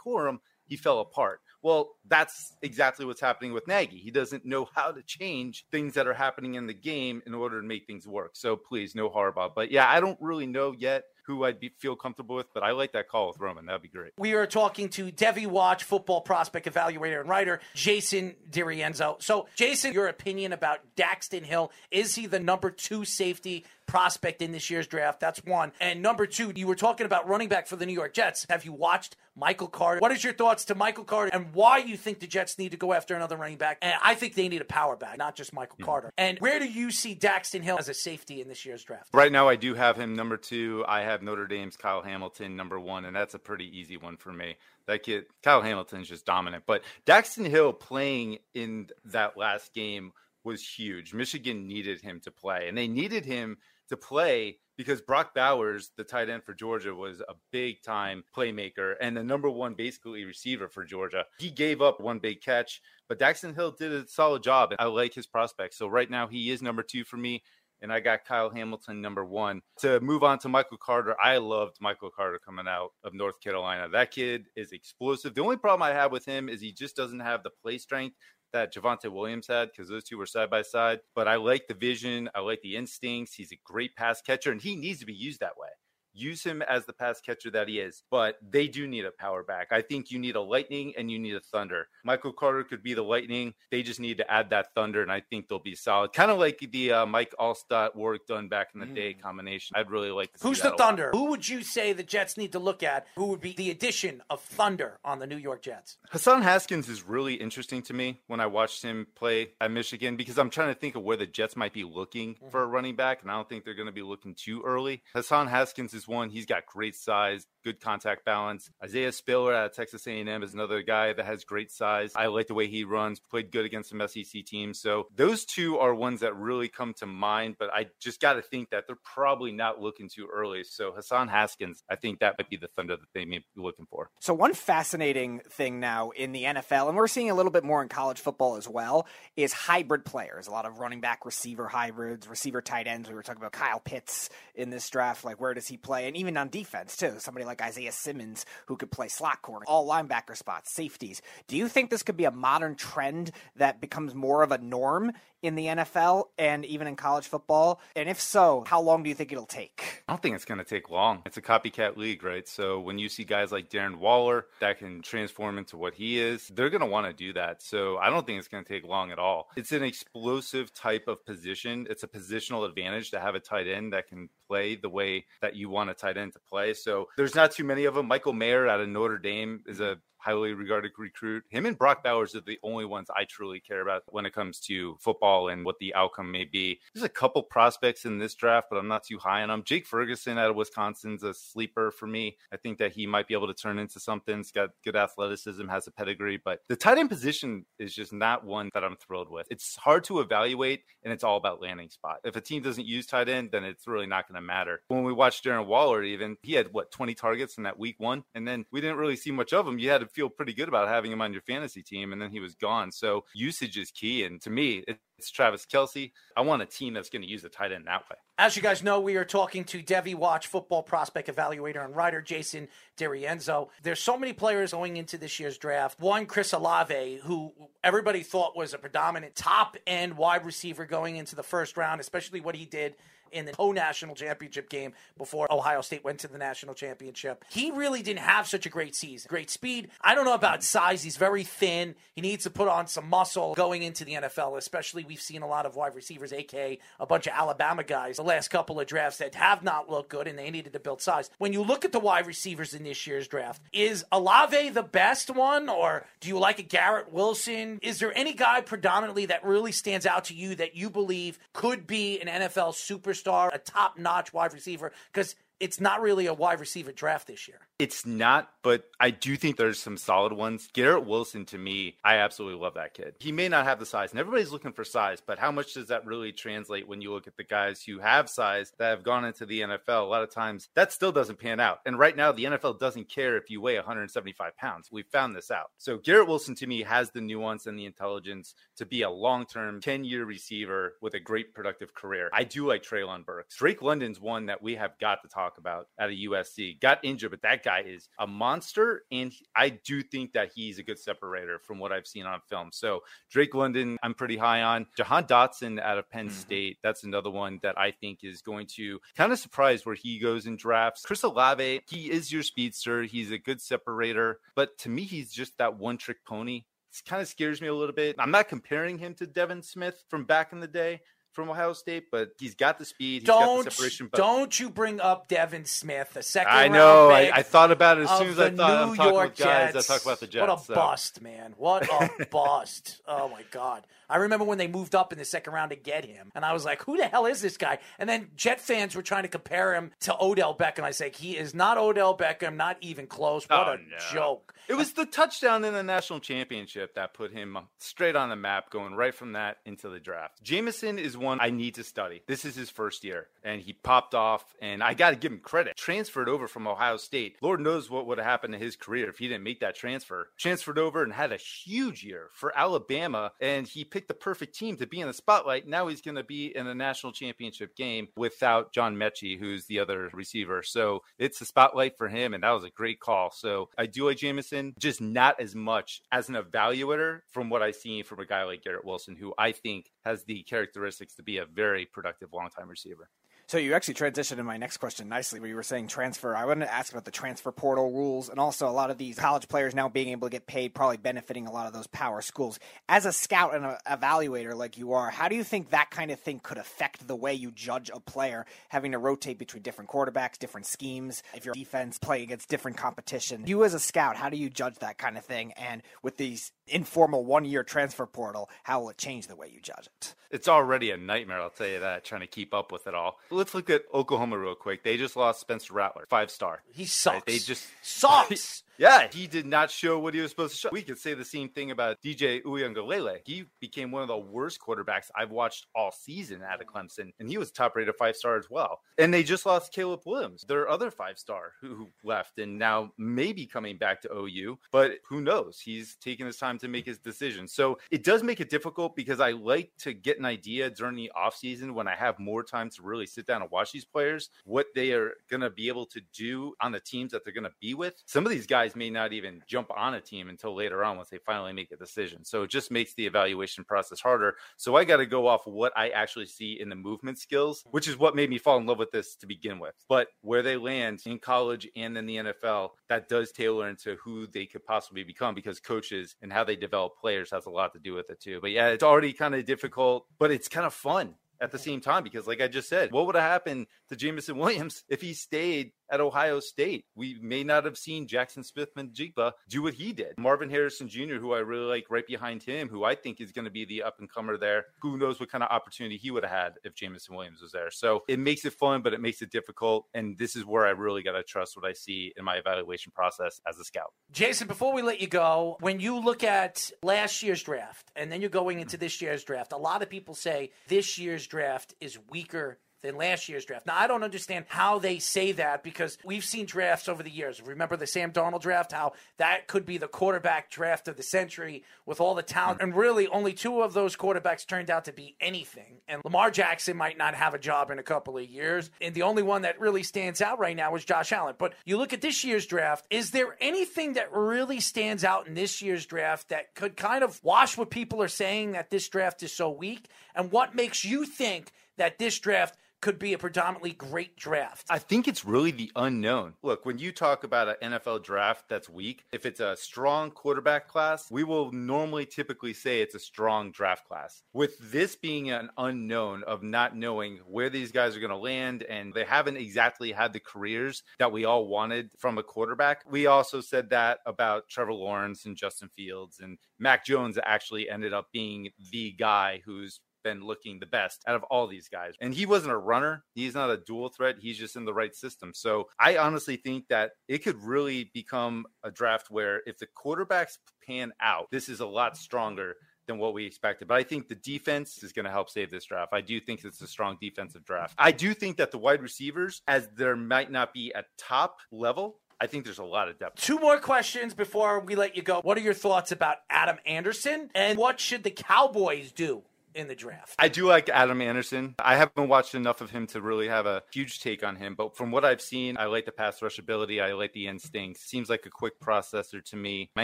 Corum, he fell apart. Well, that's exactly what's happening with Nagy. He doesn't know how to change things that are happening in the game in order to make things work. So please, no Harbaugh. But yeah, I don't really know yet who I'd be, feel comfortable with, but I like that call with Roman. That'd be great. We are talking to Devy Watch, football prospect evaluator and writer, Jason DiRienzo. So, Jason, your opinion about Daxton Hill. Is he the number two safety prospect in this year's draft? That's one. And number two, you were talking about running back for the New York Jets. Have you watched Michael Carter? What is your thoughts to Michael Carter and why you think the Jets need to go after another running back? And I think they need a power back, not just Michael Carter. And where do you see Daxton Hill as a safety in this year's draft? Right now, I do have him number two. I have Notre Dame's Kyle Hamilton number one, and that's a pretty easy one for me. That kid, Kyle Hamilton's just dominant. But Daxton Hill playing in that last game was huge. Michigan needed him to play, and they needed him to play because Brock Bowers, the tight end for Georgia, was a big time playmaker and the number one basically receiver for Georgia. He gave up one big catch, but Daxton Hill did a solid job. I like his prospects. So right now he is number two for me. And I got Kyle Hamilton number one. To move on to Michael Carter, I loved Michael Carter coming out of North Carolina. That kid is explosive. The only problem I have with him is he just doesn't have the play strength that Javonte Williams had because those two were side by side. But I like the vision. I like the instincts. He's a great pass catcher, and he needs to be used that way. Use him as the pass catcher that he is, but they do need a power back. I think you need a lightning and you need a thunder. Michael Carter could be the lightning. They just need to add that thunder, and I think they'll be solid. Kind of like the uh, Mike Alstott Warwick Dunn back in the day combination. I'd really like to see Who's the. Thunder? Who would you say the Jets need to look at? Who would be the addition of Thunder on the New York Jets? Hassan Haskins is really interesting to me when I watched him play at Michigan because I'm trying to think of where the Jets might be looking for a running back, and I don't think they're going to be looking too early. Hassan Haskins is one. He's got great size, good contact balance. Isaiah Spiller out of Texas A&M is another guy that has great size. I like the way he runs, played good against some SEC teams. So those two are ones that really come to mind, but I just got to think that they're probably not looking too early. So Hassan Haskins, I think that might be the thunder that they may be looking for. So one fascinating thing now in the NFL, and we're seeing a little bit more in college football as well, is hybrid players. A lot of running back receiver hybrids, receiver tight ends. We were talking about Kyle Pitts in this draft. Like where does he play? And even on defense too, somebody like Isaiah Simmons who could play slot corner, all linebacker spots, safeties. Do you think this could be a modern trend that becomes more of a norm in the NFL and even in college football? And if so, how long do you think it'll take? I don't think it's going to take long. It's a copycat league, right? So when you see guys like Darren Waller that can transform into what he is, they're going to want to do that. So I don't think it's going to take long at all. It's an explosive type of position. It's a positional advantage to have a tight end that can play the way that you want want a tight end to play. So there's not too many of them. Michael Mayer out of Notre Dame is a highly regarded recruit. Him and Brock Bowers are the only ones I truly care about when it comes to football and what the outcome may be. There's a couple prospects in this draft, but I'm not too high on them. Jake Ferguson out of Wisconsin's a sleeper for me. I think that he might be able to turn into something. He's got good athleticism, has a pedigree, but the tight end position is just not one that I'm thrilled with. It's hard to evaluate, and it's all about landing spot. If a team doesn't use tight end, then it's really not going to matter. When we watched Darren Waller, even he had what 20 targets in that week one, and then we didn't really see much of him. You had to feel pretty good about having him on your fantasy team, and then he was gone. So usage is key. And to me, it's Travis Kelce. I want a team that's going to use a tight end that way. As you guys know, we are talking to Devy Watch, football prospect evaluator and writer Jason DiRienzo. There's so many players going into this year's draft. One, Chris Olave, who everybody thought was a predominant top end wide receiver going into the first round, especially what he did in the co-national championship game before Ohio State went to the national championship. He really didn't have such a great season. Great speed. I don't know about size. He's very thin. He needs to put on some muscle going into the NFL, especially we've seen a lot of wide receivers, AK, a bunch of Alabama guys the last couple of drafts that have not looked good and they needed to build size. When you look at the wide receivers in this year's draft, is Olave the best one or do you like a Garrett Wilson? Is there any guy predominantly that really stands out to you that you believe could be an NFL superstar, a top notch wide receiver? Because it's not really a wide receiver draft this year. It's not, but I do think there's some solid ones. Garrett Wilson, to me, I absolutely love that kid. He may not have the size, and everybody's looking for size, but how much does that really translate when you look at the guys who have size that have gone into the NFL? A lot of times that still doesn't pan out. And right now, the NFL doesn't care if you weigh 175 pounds. We found this out. So Garrett Wilson, to me, has the nuance and the intelligence to be a long term 10 year receiver with a great productive career. I do like Treylon Burks. Drake London's one that we have got to talk about out of USC. Got injured, but that guy is a monster. And I do think that he's a good separator from what I've seen on film. So Drake London, I'm pretty high on. Jahan Dotson out of Penn mm-hmm. State. That's another one that I think is going to kind of surprise where he goes in drafts. Chris Olave, he is your speedster. He's a good separator. But to me, he's just that one trick pony. It kind of scares me a little bit. I'm not comparing him to Devin Smith from back in the day, from Ohio State, but he's got the speed. He's don't, got the separation. But... Don't you bring up Devin Smith, a second I know. I, I, thought about it as soon as I thought New I'm talking York with guys. Jets. I talk about the Jets. What a so. bust, man! What a [laughs] bust! Oh my god! I remember when they moved up in the second round to get him, and I was like, "Who the hell is this guy?" And then Jet fans were trying to compare him to Odell Beckham. I say he is not Odell Beckham, not even close. What oh, a no. joke! It was the touchdown in the national championship that put him straight on the map, going right from that into the draft. Jameson is one I need to study. This is his first year, and he popped off, and I got to give him credit. Transferred over from Ohio State. Lord knows what would have happened to his career if he didn't make that transfer. Transferred over and had a huge year for Alabama, and he picked the perfect team to be in the spotlight. Now he's going to be in a national championship game without John Metchie, who's the other receiver. So it's a spotlight for him, and that was a great call. So I do like Jameson, just not as much as an evaluator from what I've seen from a guy like Garrett Wilson, who I think has the characteristics to be a very productive long-time receiver. So you actually transitioned to my next question nicely, where you were saying transfer. I wanted to ask about the transfer portal rules, and also a lot of these college players now being able to get paid, probably benefiting a lot of those power schools. As a scout and an evaluator like you are, how do you think that kind of thing could affect the way you judge a player, having to rotate between different quarterbacks, different schemes, if your defense playing against different competition? You as a scout, how do you judge that kind of thing? And with these informal one-year transfer portal, how will it change the way you judge it? It's already a nightmare, I'll tell you that, trying to keep up with it all let's look at Oklahoma real quick. They just lost Spencer Rattler, five star. He sucks. Right? They just sucks. [laughs] Yeah, he did not show what he was supposed to show. We could say the same thing about DJ Uiagalelei. He became one of the worst quarterbacks I've watched all season out of Clemson, and he was top rated five star as well. And they just lost Caleb Williams, their other five star who left, and now maybe coming back to OU, but who knows? He's taking his time to make his decision. So it does make it difficult because I like to get an idea during the offseason when I have more time to really sit down and watch these players, what they are going to be able to do on the teams that they're going to be with. Some of these guys guys may not even jump on a team until later on once they finally make a decision. So it just makes the evaluation process harder. So I got to go off what I actually see in the movement skills, which is what made me fall in love with this to begin with. But where they land in college and in the NFL, that does tailor into who they could possibly become because coaches and how they develop players has a lot to do with it too. But yeah, it's already kind of difficult, but it's kind of fun at the same time because, like I just said, what would have happened to Jameson Williams [laughs] if he stayed at Ohio State? We may not have seen Jaxon Smith-Njigba do what he did. Marvin Harrison Jr., who I really like right behind him, who I think is going to be the up and comer there. Who knows what kind of opportunity he would have had if Jameson Williams was there. So it makes it fun, but it makes it difficult. And this is where I really got to trust what I see in my evaluation process as a scout. Jason, before we let you go, when you look at last year's draft and then you're going into this year's draft, a lot of people say this year's draft is weaker than last year's draft. Now, I don't understand how they say that because we've seen drafts over the years. Remember the Sam Darnold draft? How that could be the quarterback draft of the century with all the talent. Hmm. And really, only two of those quarterbacks turned out to be anything. And Lamar Jackson might not have a job in a couple of years. And the only one that really stands out right now is Josh Allen. But you look at this year's draft, is there anything that really stands out in this year's draft that could kind of wash what people are saying that this draft is so weak? And what makes you think that this draft could be a predominantly great draft. I think it's really the unknown. Look, when you talk about an NFL draft that's weak, if it's a strong quarterback class, we will normally typically say it's a strong draft class. With this being an unknown of not knowing where these guys are going to land and they haven't exactly had the careers that we all wanted from a quarterback, we also said that about Trevor Lawrence and Justin Fields and Mac Jones actually ended up being the guy who's been looking the best out of all these guys. And he wasn't a runner. He's not a dual threat. He's just in the right system. So I honestly think that it could really become a draft where if the quarterbacks pan out, this is a lot stronger than what we expected. But I think the defense is going to help save this draft. I do think it's a strong defensive draft. I do think that the wide receivers, as there might not be a top level, I think there's a lot of depth. Two more questions before we let you go. What are your thoughts about Adam Anderson and what should the Cowboys do in the draft. I do like Adam Anderson. I haven't watched enough of him to really have a huge take on him, but from what I've seen, I like the pass rush ability. I like the instincts. Seems like a quick processor to me. I'm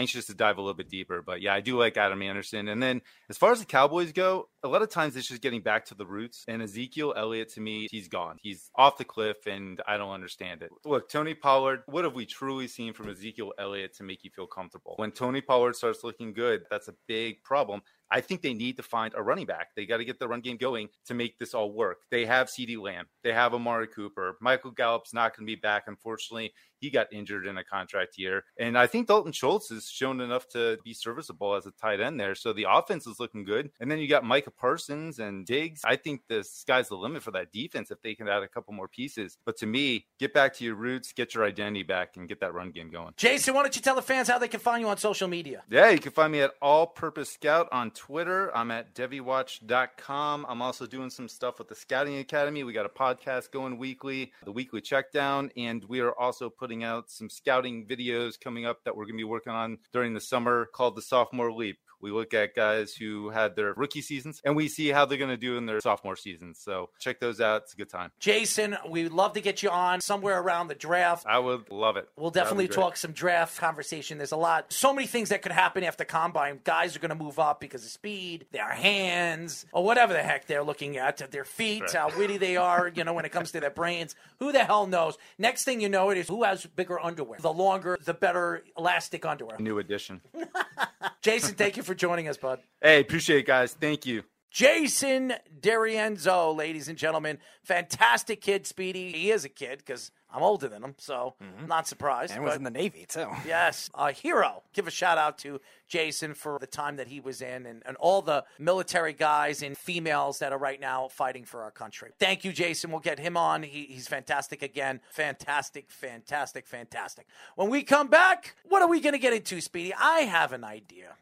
anxious to dive a little bit deeper, but yeah, I do like Adam Anderson. And then as far as the Cowboys go, a lot of times it's just getting back to the roots. And Ezekiel Elliott, to me, he's gone. He's off the cliff, and I don't understand it. Look, Tony Pollard, what have we truly seen from Ezekiel Elliott to make you feel comfortable? When Tony Pollard starts looking good, that's a big problem. I think they need to find a running back. They got to get the run game going to make this all work. They have CeeDee Lamb. They have Amari Cooper. Michael Gallup's not going to be back, unfortunately. He got injured in a contract year. And I think Dalton Schultz has shown enough to be serviceable as a tight end there. So the offense is looking good. And then you got Micah Parsons and Diggs. I think the sky's the limit for that defense if they can add a couple more pieces. But to me, get back to your roots, get your identity back, and get that run game going. Jason, why don't you tell the fans how they can find you on social media? Yeah, you can find me at All Purpose Scout on Twitter. I'm at DevyWatch.com. I'm also doing some stuff with the Scouting Academy. We got a podcast going weekly, the weekly checkdown, and we are also putting putting out some scouting videos coming up that we're going to be working on during the summer called the Sophomore Leap. We look at guys who had their rookie seasons and we see how they're going to do in their sophomore seasons. So check those out. It's a good time. Jason, we'd love to get you on somewhere around the draft. I would love it. We'll definitely talk some draft conversation. There's a lot, so many things that could happen after combine. Guys are going to move up because of speed, their hands, or whatever the heck they're looking at, their feet, right. how witty they are, you know, when it comes to their brains. Who the hell knows? Next thing you know, it is who has bigger underwear. The longer, the better elastic underwear. New addition. [laughs] Jason, thank you for joining us, bud. Hey, appreciate it, guys. Thank you. Jason DiRienzo, ladies and gentlemen. Fantastic kid, Speedy. He is a kid because I'm older than him, so mm-hmm. not surprised. And was in the Navy, too. Yes, a hero. Give a shout out to Jason for the time that he was in and, and all the military guys and females that are right now fighting for our country. Thank you, Jason. We'll get him on. He, he's fantastic again. Fantastic, fantastic, fantastic. When we come back, what are we going to get into, Speedy? I have an idea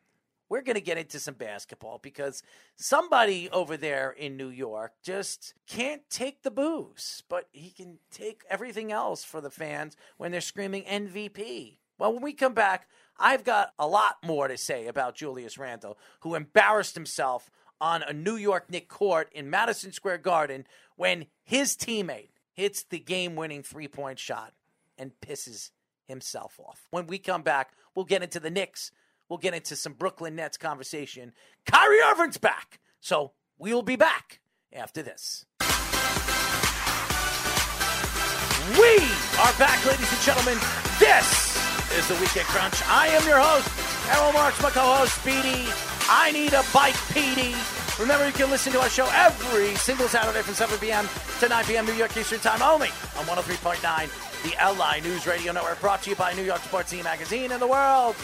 we're going to get into some basketball because somebody over there in New York just can't take the booze, but he can take everything else for the fans when they're screaming MVP. Well, when we come back, I've got a lot more to say about Julius Randle, who embarrassed himself on a New York Knicks court in Madison Square Garden when his teammate hits the game winning three point shot and pisses himself off. When we come back, we'll get into the Knicks We'll get into some Brooklyn Nets conversation. Kyrie Irving's back. So we'll be back after this. We are back, ladies and gentlemen. This is the Weekend Crunch. I am your host, Errol Marks, my co-host, Speedy. I need a bike, Petey. Remember, you can listen to our show every single Saturday from 7 p.m. to 9 p.m. New York Eastern Time only on 103.9, the LI News Radio Network, brought to you by New York Sports Team Magazine and the World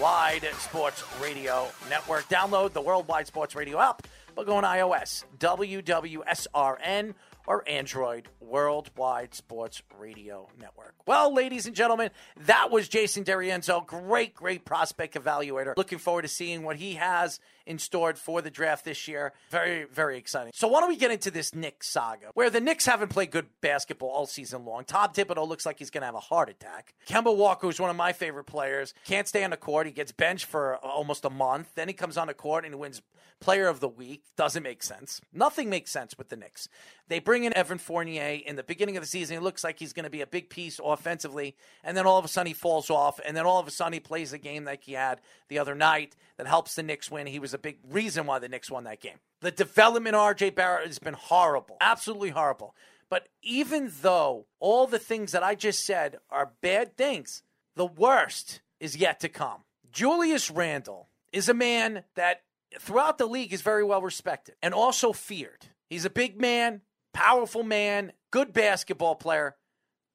Wide Sports Radio Network. Download the Worldwide Sports Radio app by going iOS, WWSRN, or Android Worldwide Sports Radio Network. Well, ladies and gentlemen, that was Jason DiRienzo. Great, great prospect evaluator. Looking forward to seeing what he has in store for the draft this year. Very, very exciting. So why don't we get into this Knicks saga, where the Knicks haven't played good basketball all season long. Tom Thibodeau looks like he's going to have a heart attack. Kemba Walker, who's one of my favorite players, can't stay on the court. He gets benched for almost a month. Then he comes on the court and he wins Player of the Week. Doesn't make sense. Nothing makes sense with the Knicks. They bring in Evan Fournier in the beginning of the season. It looks like he's going to be a big piece offensively, and then all of a sudden he falls off, and then all of a sudden he plays a game like he had the other night that helps the Knicks win. He was a big reason why the Knicks won that game. The development of RJ Barrett has been horrible, absolutely horrible. But even though all the things that I just said are bad things, the worst is yet to come. Julius Randle is a man that throughout the league is very well respected and also feared. He's a big man, powerful man, good basketball player,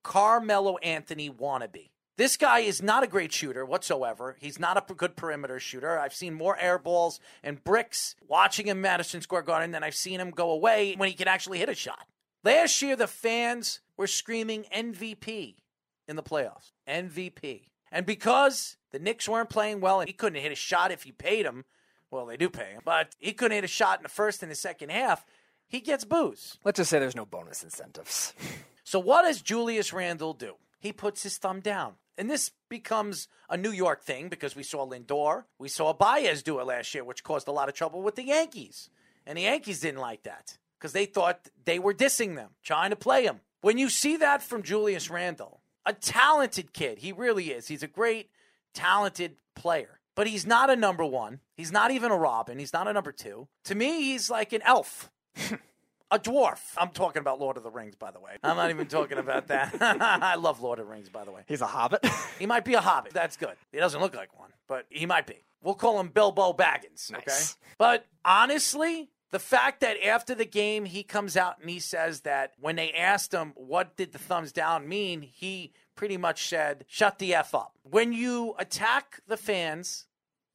Carmelo Anthony wannabe. This guy is not a great shooter whatsoever. He's not a good perimeter shooter. I've seen more air balls and bricks watching him Madison Square Garden than I've seen him go away when he can actually hit a shot. Last year, the fans were screaming MVP in the playoffs. MVP. And because the Knicks weren't playing well and he couldn't hit a shot if you paid him, well, they do pay him, but he couldn't hit a shot in the first and the second half, he gets booze. Let's just say there's no bonus incentives. [laughs] So, what does Julius Randle do? He puts his thumb down. And this becomes a New York thing because we saw Lindor, we saw Baez do it last year, which caused a lot of trouble with the Yankees. And the Yankees didn't like that because they thought they were dissing them, trying to play them. When you see that from Julius Randle, a talented kid, he really is. He's a great, talented player, but he's not a number one. He's not even a Robin. He's not a number two. To me, he's like an elf. [laughs] a dwarf. I'm talking about Lord of the Rings, by the way. I'm not even talking about that. [laughs] I love Lord of the Rings, by the way. He's a hobbit. He might be a hobbit. That's good. He doesn't look like one, but he might be. We'll call him Bilbo Baggins. Okay. Nice. But honestly, the fact that after the game he comes out and he says that when they asked him what did the thumbs down mean, he pretty much said, "Shut the f up." When you attack the fans,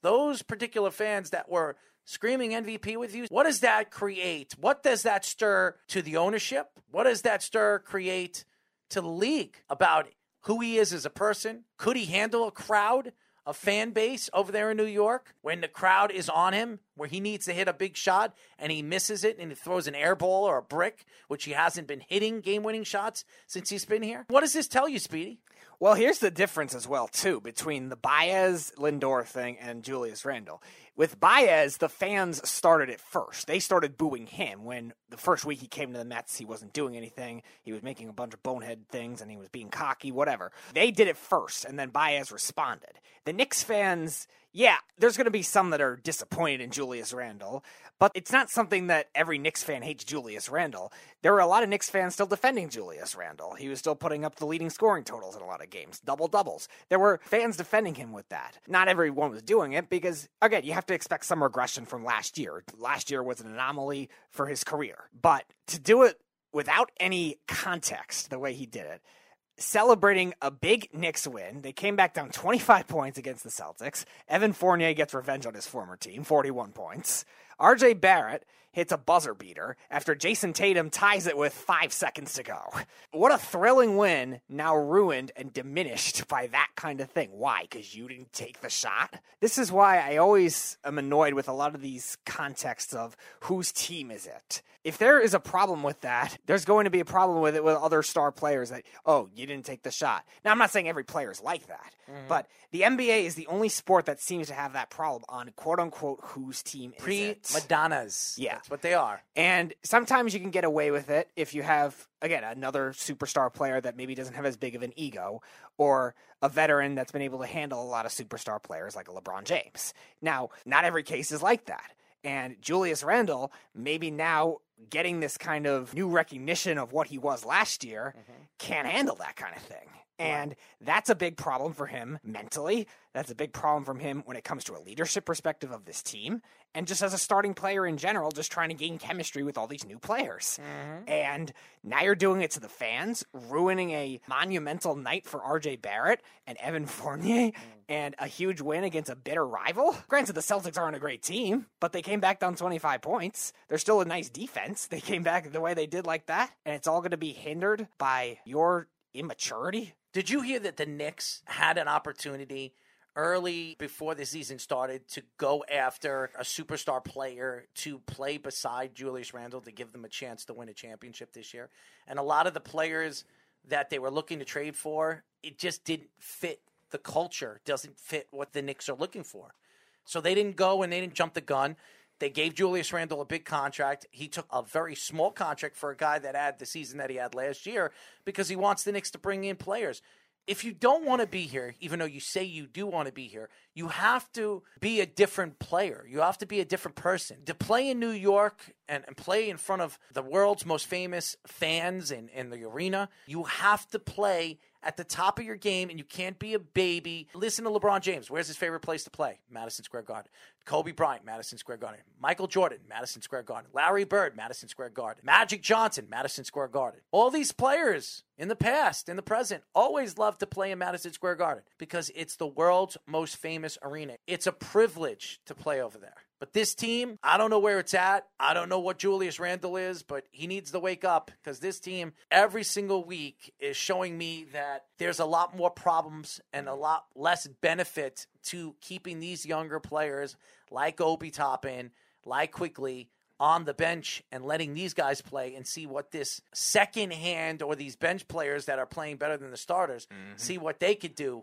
those particular fans that were screaming MVP with you, what does that create? What does that stir to the ownership? What does that stir create to the league about who he is as a person? Could he handle a crowd, a fan base over there in New York when the crowd is on him, where he needs to hit a big shot and he misses it and he throws an air ball or a brick, which he hasn't been hitting game winning shots since he's been here? What does this tell you, Speedy? Well, here's the difference as well too between the Baez Lindor thing and Julius Randle. With Baez, the fans started it first. They started booing him when the first week he came to the Mets, he wasn't doing anything. He was making a bunch of bonehead things and he was being cocky, whatever. They did it first, and then Baez responded. The Knicks fans, yeah, there's going to be some that are disappointed in Julius Randle, but it's not something that every Knicks fan hates Julius Randle. There were a lot of Knicks fans still defending Julius Randle. He was still putting up the leading scoring totals in a lot of games, double doubles. There were fans defending him with that. Not everyone was doing it because, again, you have to expect some regression from last year. Last year was an anomaly for his career. But to do it without any context, the way he did it, celebrating a big Knicks win. They came back down [laughs] 25 points against the Celtics. Evan Fournier gets revenge on his former team, 41 points. RJ Barrett hits a buzzer beater after Jayson Tatum ties it with five seconds to go. What a thrilling win, now ruined and diminished by that kind of thing. Why? Because you didn't take the shot? This is why I always am annoyed with a lot of these contexts of whose team is it. If there is a problem with that, there's going to be a problem with it with other star players that, oh, you didn't take the shot. Now, I'm not saying every player is like that, mm-hmm. but the NBA is the only sport that seems to have that problem on quote unquote whose team is Pre it. Madonnas. Yeah. That's what they are. And sometimes you can get away with it if you have, again, another superstar player that maybe doesn't have as big of an ego, or a veteran that's been able to handle a lot of superstar players like LeBron James. Now, not every case is like that. And Julius Randle, maybe now getting this kind of new recognition of what he was last year, mm-hmm. can't handle that kind of thing. And that's a big problem for him mentally. That's a big problem from him when it comes to a leadership perspective of this team and just as a starting player in general, just trying to gain chemistry with all these new players. Mm-hmm. And now you're doing it to the fans, ruining a monumental night for RJ Barrett and Evan [laughs] Fournier mm. and a huge win against a bitter rival. Granted, the Celtics aren't a great team, but they came back down 25 points. They're still a nice defense. They came back the way they did like that. And it's all going to be hindered by your immaturity. Did you hear that the Knicks had an opportunity early before the season started to go after a superstar player to play beside Julius Randle to give them a chance to win a championship this year. And a lot of the players that they were looking to trade for, it just didn't fit the culture, doesn't fit what the Knicks are looking for. So they didn't go and they didn't jump the gun. They gave Julius Randle a big contract. He took a very small contract for a guy that had the season that he had last year because he wants the Knicks to bring in players if you don't want to be here, even though you say you do want to be here, you have to be a different player. You have to be a different person. To play in New York and, and play in front of the world's most famous fans in, in the arena, you have to play at the top of your game and you can't be a baby. Listen to LeBron James. Where's his favorite place to play? Madison Square Garden. Kobe Bryant, Madison Square Garden. Michael Jordan, Madison Square Garden. Larry Bird, Madison Square Garden. Magic Johnson, Madison Square Garden. All these players in the past, in the present, always love to play in Madison Square Garden because it's the world's most famous arena. It's a privilege to play over there. But this team, I don't know where it's at. I don't know what Julius Randle is, but he needs to wake up because this team, every single week, is showing me that there's a lot more problems and a lot less benefit to keeping these younger players like Obi Toppin, like Quickley, on the bench and letting these guys play and see what this second hand or these bench players that are playing better than the starters mm-hmm. see what they could do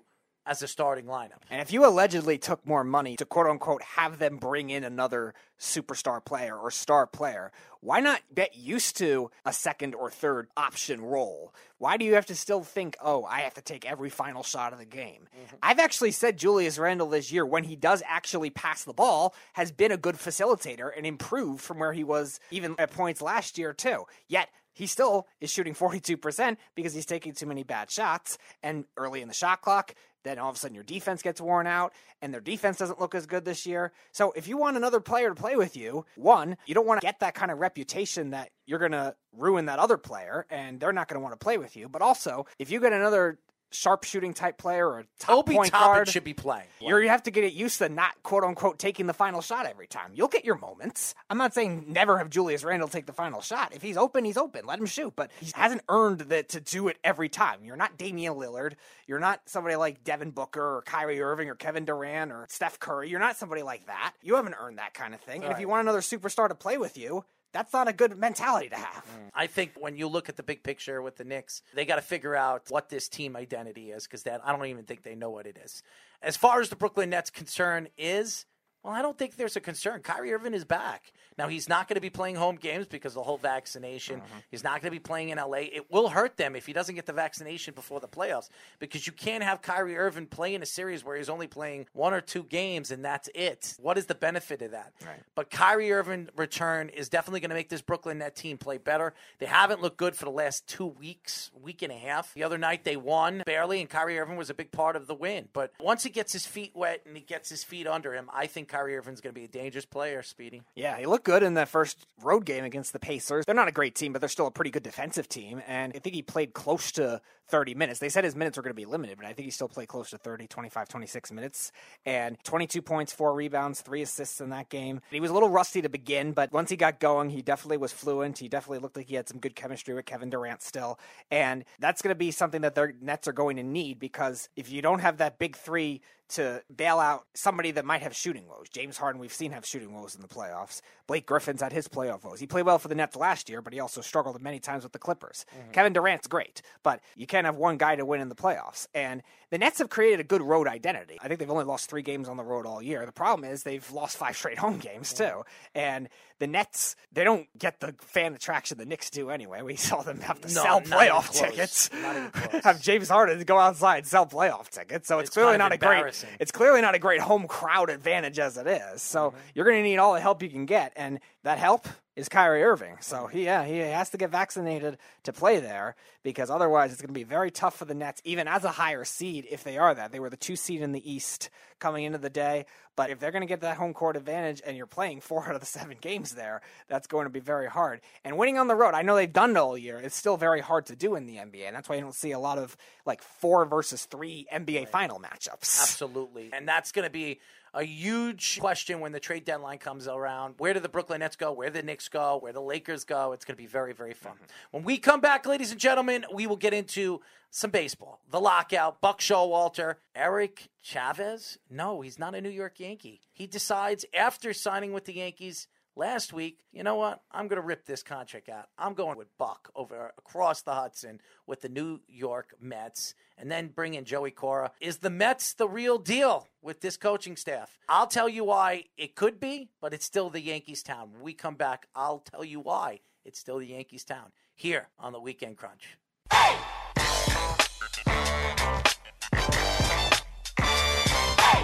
as a starting lineup. And if you allegedly took more money to quote unquote have them bring in another superstar player or star player, why not get used to a second or third option role? Why do you have to still think, oh, I have to take every final shot of the game? Mm-hmm. I've actually said Julius Randle this year, when he does actually pass the ball, has been a good facilitator and improved from where he was even at points last year, too. Yet, he still is shooting 42% because he's taking too many bad shots. And early in the shot clock, then all of a sudden your defense gets worn out and their defense doesn't look as good this year. So if you want another player to play with you, one, you don't want to get that kind of reputation that you're going to ruin that other player and they're not going to want to play with you. But also, if you get another sharpshooting type player or a top Obi point Toppin guard should be playing. You're, you have to get it used to not quote unquote taking the final shot every time. You'll get your moments. I'm not saying never have Julius Randle take the final shot. If he's open, he's open. Let him shoot. But he hasn't earned that to do it every time. You're not Damian Lillard. You're not somebody like Devin Booker or Kyrie Irving or Kevin Durant or Steph Curry. You're not somebody like that. You haven't earned that kind of thing. And if you want another superstar to play with you, that's not a good mentality to have. Mm. I think when you look at the big picture with the Knicks, they got to figure out what this team identity is because that I don't even think they know what it is. As far as the Brooklyn Nets concern is, well, I don't think there's a concern. Kyrie Irving is back. Now, he's not going to be playing home games because of the whole vaccination. Mm-hmm. He's not going to be playing in LA. It will hurt them if he doesn't get the vaccination before the playoffs because you can't have Kyrie Irving play in a series where he's only playing one or two games and that's it. What is the benefit of that? Right. But Kyrie Irving return is definitely going to make this Brooklyn Net team play better. They haven't looked good for the last two weeks, week and a half. The other night they won barely, and Kyrie Irving was a big part of the win. But once he gets his feet wet and he gets his feet under him, I think Kyrie Irving's going to be a dangerous player, Speedy. Yeah, he looked good in the first road game against the Pacers. They're not a great team, but they're still a pretty good defensive team. And I think he played close to 30 minutes. They said his minutes were going to be limited, but I think he still played close to 30, 25, 26 minutes. And 22 points, four rebounds, three assists in that game. He was a little rusty to begin, but once he got going, he definitely was fluent. He definitely looked like he had some good chemistry with Kevin Durant still. And that's going to be something that their Nets are going to need because if you don't have that big three to bail out somebody that might have shooting woes. James Harden, we've seen have shooting woes in the playoffs. Blake Griffin's had his playoff woes. He played well for the Nets last year, but he also struggled many times with the Clippers. Mm-hmm. Kevin Durant's great, but you can't have one guy to win in the playoffs. And the Nets have created a good road identity. I think they've only lost three games on the road all year. The problem is they've lost five straight home games too. And the Nets, they don't get the fan attraction the Knicks do anyway. We [laughs] saw them have to no, sell playoff tickets. [laughs] have James Harden go outside sell playoff tickets. So it's, it's clearly not a great. It's clearly not a great home crowd advantage as it is. So mm-hmm. you're going to need all the help you can get, and that help is Kyrie Irving. So mm-hmm. he, yeah, he has to get vaccinated to play there because otherwise it's going to be very tough for the Nets, even as a higher seed, if they are that. They were the two seed in the East coming into the day. But if they're going to get that home court advantage and you're playing four [laughs] out of the seven games there, that's going to be very hard. And winning on the road, I know they've done it all year. It's still very hard to do in the NBA. And that's why you don't see a lot of like four versus three NBA right. final matchups. [laughs] Absolutely. And that's going to be a huge question when the trade deadline comes around. Where do the Brooklyn Nets go? Where the Knicks go? Where the Lakers go? It's going to be very, very fun. Mm-hmm. When we come back, ladies and gentlemen, we will get into some baseball. The lockout, Buck Showalter, Eric Chavez. No, he's not a New York Yankee. He decides after signing with the Yankees last week, you know what? I'm going to rip this contract out. I'm going with Buck over across the Hudson with the New York Mets and then bring in Joey Cora. Is the Mets the real deal with this coaching staff? I'll tell you why it could be, but it's still the Yankees town. When we come back, I'll tell you why it's still the Yankees town here on the Weekend Crunch.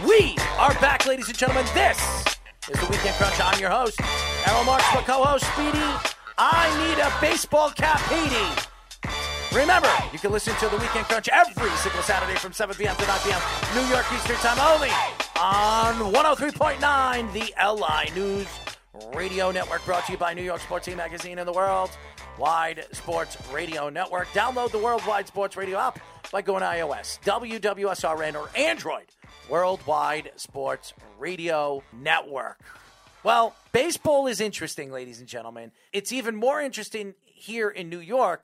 We are back, ladies and gentlemen. This is the Weekend Crunch. I'm your host, Errol Marks, my co-host, Speedy. I need a baseball cap, Petey. Remember, you can listen to the Weekend Crunch every single Saturday from 7 p.m. to 9 p.m. New York Eastern Time only on 103.9, the LI News Radio Network, brought to you by New York Sports Team Magazine and the World Wide Sports Radio Network. Download the Worldwide Sports Radio app by going to iOS, WWSRN, or Android. Worldwide Sports Radio Network. Well, baseball is interesting, ladies and gentlemen. It's even more interesting here in New York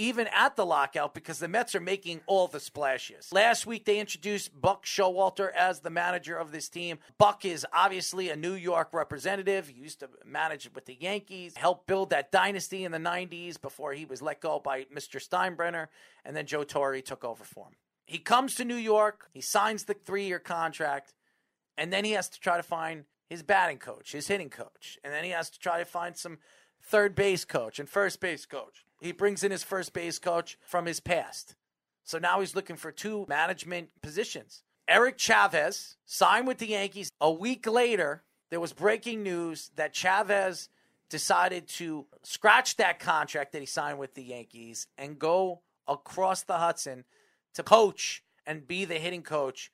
even at the lockout because the Mets are making all the splashes. Last week they introduced Buck Showalter as the manager of this team. Buck is obviously a New York representative. He used to manage with the Yankees, helped build that dynasty in the 90s before he was let go by Mr. Steinbrenner, and then Joe Torre took over for him. He comes to New York, he signs the three year contract, and then he has to try to find his batting coach, his hitting coach, and then he has to try to find some third base coach and first base coach. He brings in his first base coach from his past. So now he's looking for two management positions. Eric Chavez signed with the Yankees. A week later, there was breaking news that Chavez decided to scratch that contract that he signed with the Yankees and go across the Hudson to coach and be the hitting coach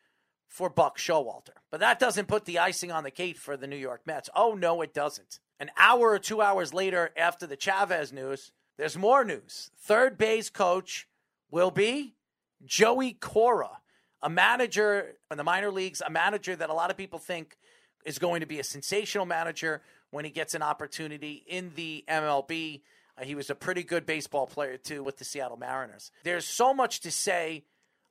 for Buck Showalter. But that doesn't put the icing on the cake for the New York Mets. Oh, no, it doesn't. An hour or two hours later, after the Chavez news, there's more news. Third base coach will be Joey Cora, a manager in the minor leagues, a manager that a lot of people think is going to be a sensational manager when he gets an opportunity in the MLB. Uh, he was a pretty good baseball player, too, with the Seattle Mariners. There's so much to say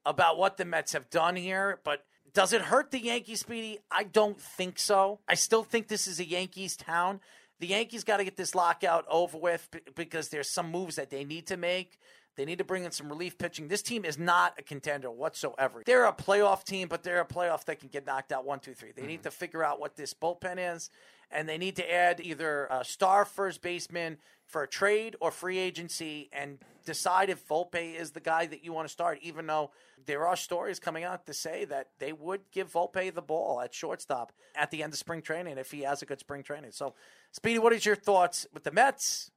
about what the Mets have done here, but does it hurt the Yankees, Speedy? I don't think so. I still think this is a Yankees town the Yankees got to get this lockout over with because there's some moves that they need to make. They need to bring in some relief pitching. This team is not a contender whatsoever. They're a playoff team, but they're a playoff that can get knocked out one, two, three. They mm-hmm. need to figure out what this bullpen is, and they need to add either a star first baseman for a trade or free agency and decide if Volpe is the guy that you want to start, even though there are stories coming out to say that they would give Volpe the ball at shortstop at the end of spring training if he has a good spring training. So, Speedy, what is your thoughts with the Mets?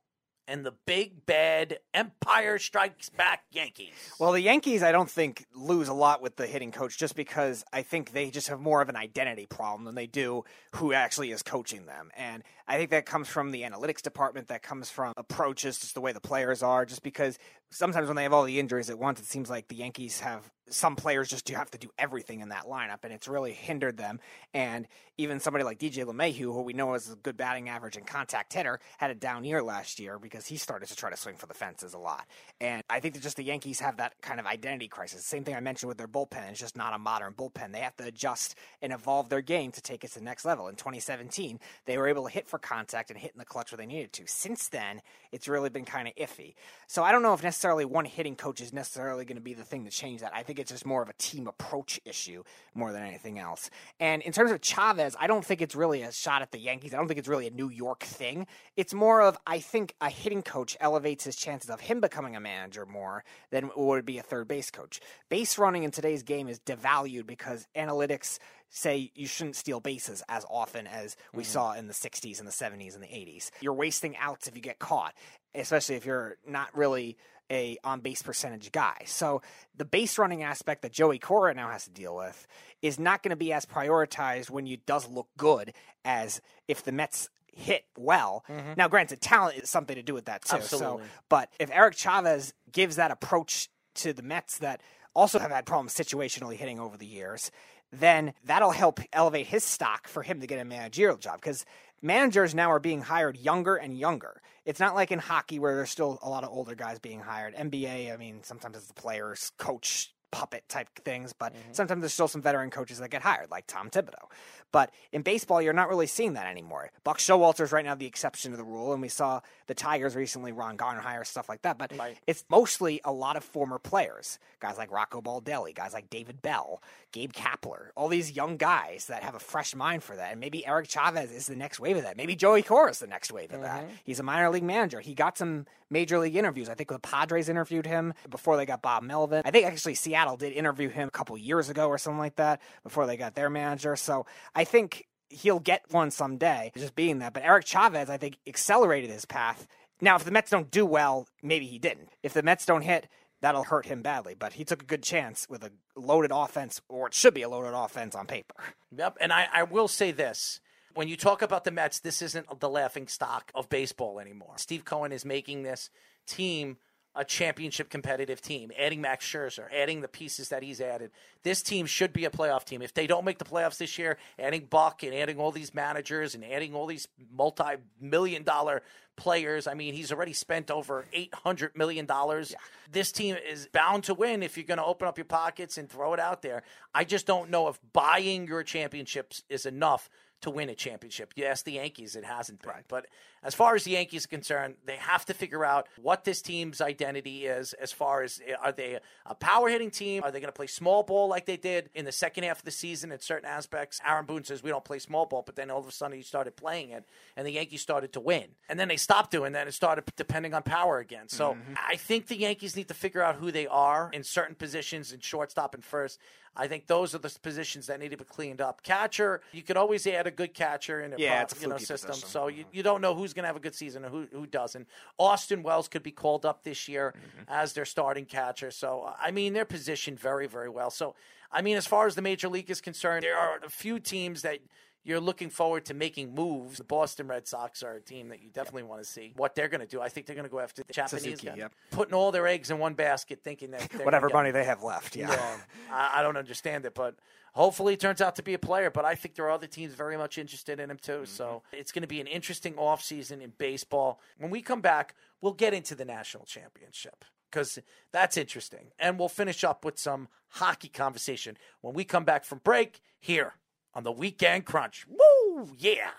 And the big bad Empire Strikes Back Yankees. Well, the Yankees, I don't think lose a lot with the hitting coach just because I think they just have more of an identity problem than they do who actually is coaching them. And I think that comes from the analytics department, that comes from approaches, just the way the players are, just because sometimes when they have all the injuries at once, it seems like the Yankees have some players just do have to do everything in that lineup, and it's really hindered them. And even somebody like DJ LeMahieu, who we know is a good batting average and contact hitter, had a down year last year because he started to try to swing for the fences a lot. And I think that just the Yankees have that kind of identity crisis. Same thing I mentioned with their bullpen. It's just not a modern bullpen. They have to adjust and evolve their game to take it to the next level. In 2017, they were able to hit for contact and hit in the clutch where they needed to. Since then, it's really been kind of iffy. So I don't know if necessarily one hitting coach is necessarily going to be the thing to change that. I think it's just more of a team approach issue more than anything else. And in terms of Chavez, I don't think it's really a shot at the Yankees. I don't think it's really a New York thing. It's more of I think a hitting coach elevates his chances of him becoming a manager more than would be a third base coach. Base running in today's game is devalued because analytics say you shouldn't steal bases as often as we mm-hmm. saw in the 60s and the 70s and the 80s. You're wasting outs if you get caught, especially if you're not really a on base percentage guy. So the base running aspect that Joey Cora now has to deal with is not going to be as prioritized when you does look good as if the Mets hit well. Mm-hmm. Now, granted, talent is something to do with that too. Absolutely. So, but if Eric Chavez gives that approach to the Mets that also have had problems situationally hitting over the years, then that'll help elevate his stock for him to get a managerial job because managers now are being hired younger and younger. It's not like in hockey where there's still a lot of older guys being hired. NBA, I mean, sometimes it's the players, coach, puppet type things, but mm-hmm. sometimes there's still some veteran coaches that get hired, like Tom Thibodeau. But in baseball, you're not really seeing that anymore. Buck Showalter is right now the exception to the rule, and we saw the Tigers recently, Ron Gardenhire, stuff like that. But right. it's mostly a lot of former players, guys like Rocco Baldelli, guys like David Bell, Gabe Kapler, all these young guys that have a fresh mind for that. And maybe Eric Chavez is the next wave of that. Maybe Joey Cora is the next wave of mm-hmm. that. He's a minor league manager. He got some major league interviews. I think the Padres interviewed him before they got Bob Melvin. I think actually Seattle did interview him a couple years ago or something like that before they got their manager. So I think he'll get one someday, just being that. But Eric Chavez, I think, accelerated his path. Now, if the Mets don't do well, maybe he didn't. If the Mets don't hit, that'll hurt him badly. But he took a good chance with a loaded offense, or it should be a loaded offense on paper. [laughs] Yep. And I, I will say this. When you talk about the Mets, this isn't the laughing stock of baseball anymore. Steve Cohen is making this team a championship competitive team, adding Max Scherzer, adding the pieces that he's added. This team should be a playoff team. If they don't make the playoffs this year, adding Buck and adding all these managers and adding all these multi million dollar players, I mean, he's already spent over $800 million. Yeah. This team is bound to win if you're going to open up your pockets and throw it out there. I just don't know if buying your championships is enough to win a championship. You ask the Yankees, it hasn't been. Right. But as far as the Yankees are concerned, they have to figure out what this team's identity is as far as are they a power hitting team? Are they going to play small ball like they did in the second half of the season in certain aspects? Aaron Boone says we don't play small ball, but then all of a sudden he started playing it and the Yankees started to win. And then they stopped doing that and started depending on power again. So mm-hmm. I think the Yankees need to figure out who they are in certain positions in shortstop and first. I think those are the positions that need to be cleaned up. Catcher, you could always add a good catcher in a yeah, you know, system. Position. So you, you don't know who's going to have a good season and who, who doesn't. Austin Wells could be called up this year mm-hmm. as their starting catcher. So, I mean, they're positioned very, very well. So, I mean, as far as the major league is concerned, there are a few teams that – you're looking forward to making moves. The Boston Red Sox are a team that you definitely yep. want to see what they're going to do. I think they're going to go after the Japanese Suzuki, guy, yep. putting all their eggs in one basket, thinking that whatever money they have left. Yeah, yeah I, I, don't understand it, but hopefully turns out to be a player. But I think there are other teams very much interested in him too. Mm-hmm. So it's going to be an interesting offseason in baseball. When we come back, we'll get into the national championship because that's interesting. And we'll finish up with some hockey conversation when we come back from break here on the Weekend Crunch. Woo! Yeah!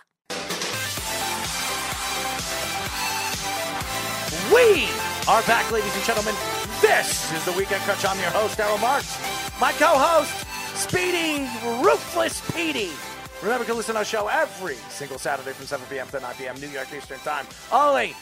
We are back, ladies and gentlemen. This is the Weekend Crunch. I'm your host, Errol Marks. My co-host, Speedy Ruthless Petey. Remember to listen to our show every single Saturday from 7 p.m. to 9 p.m. New York Eastern Time. Only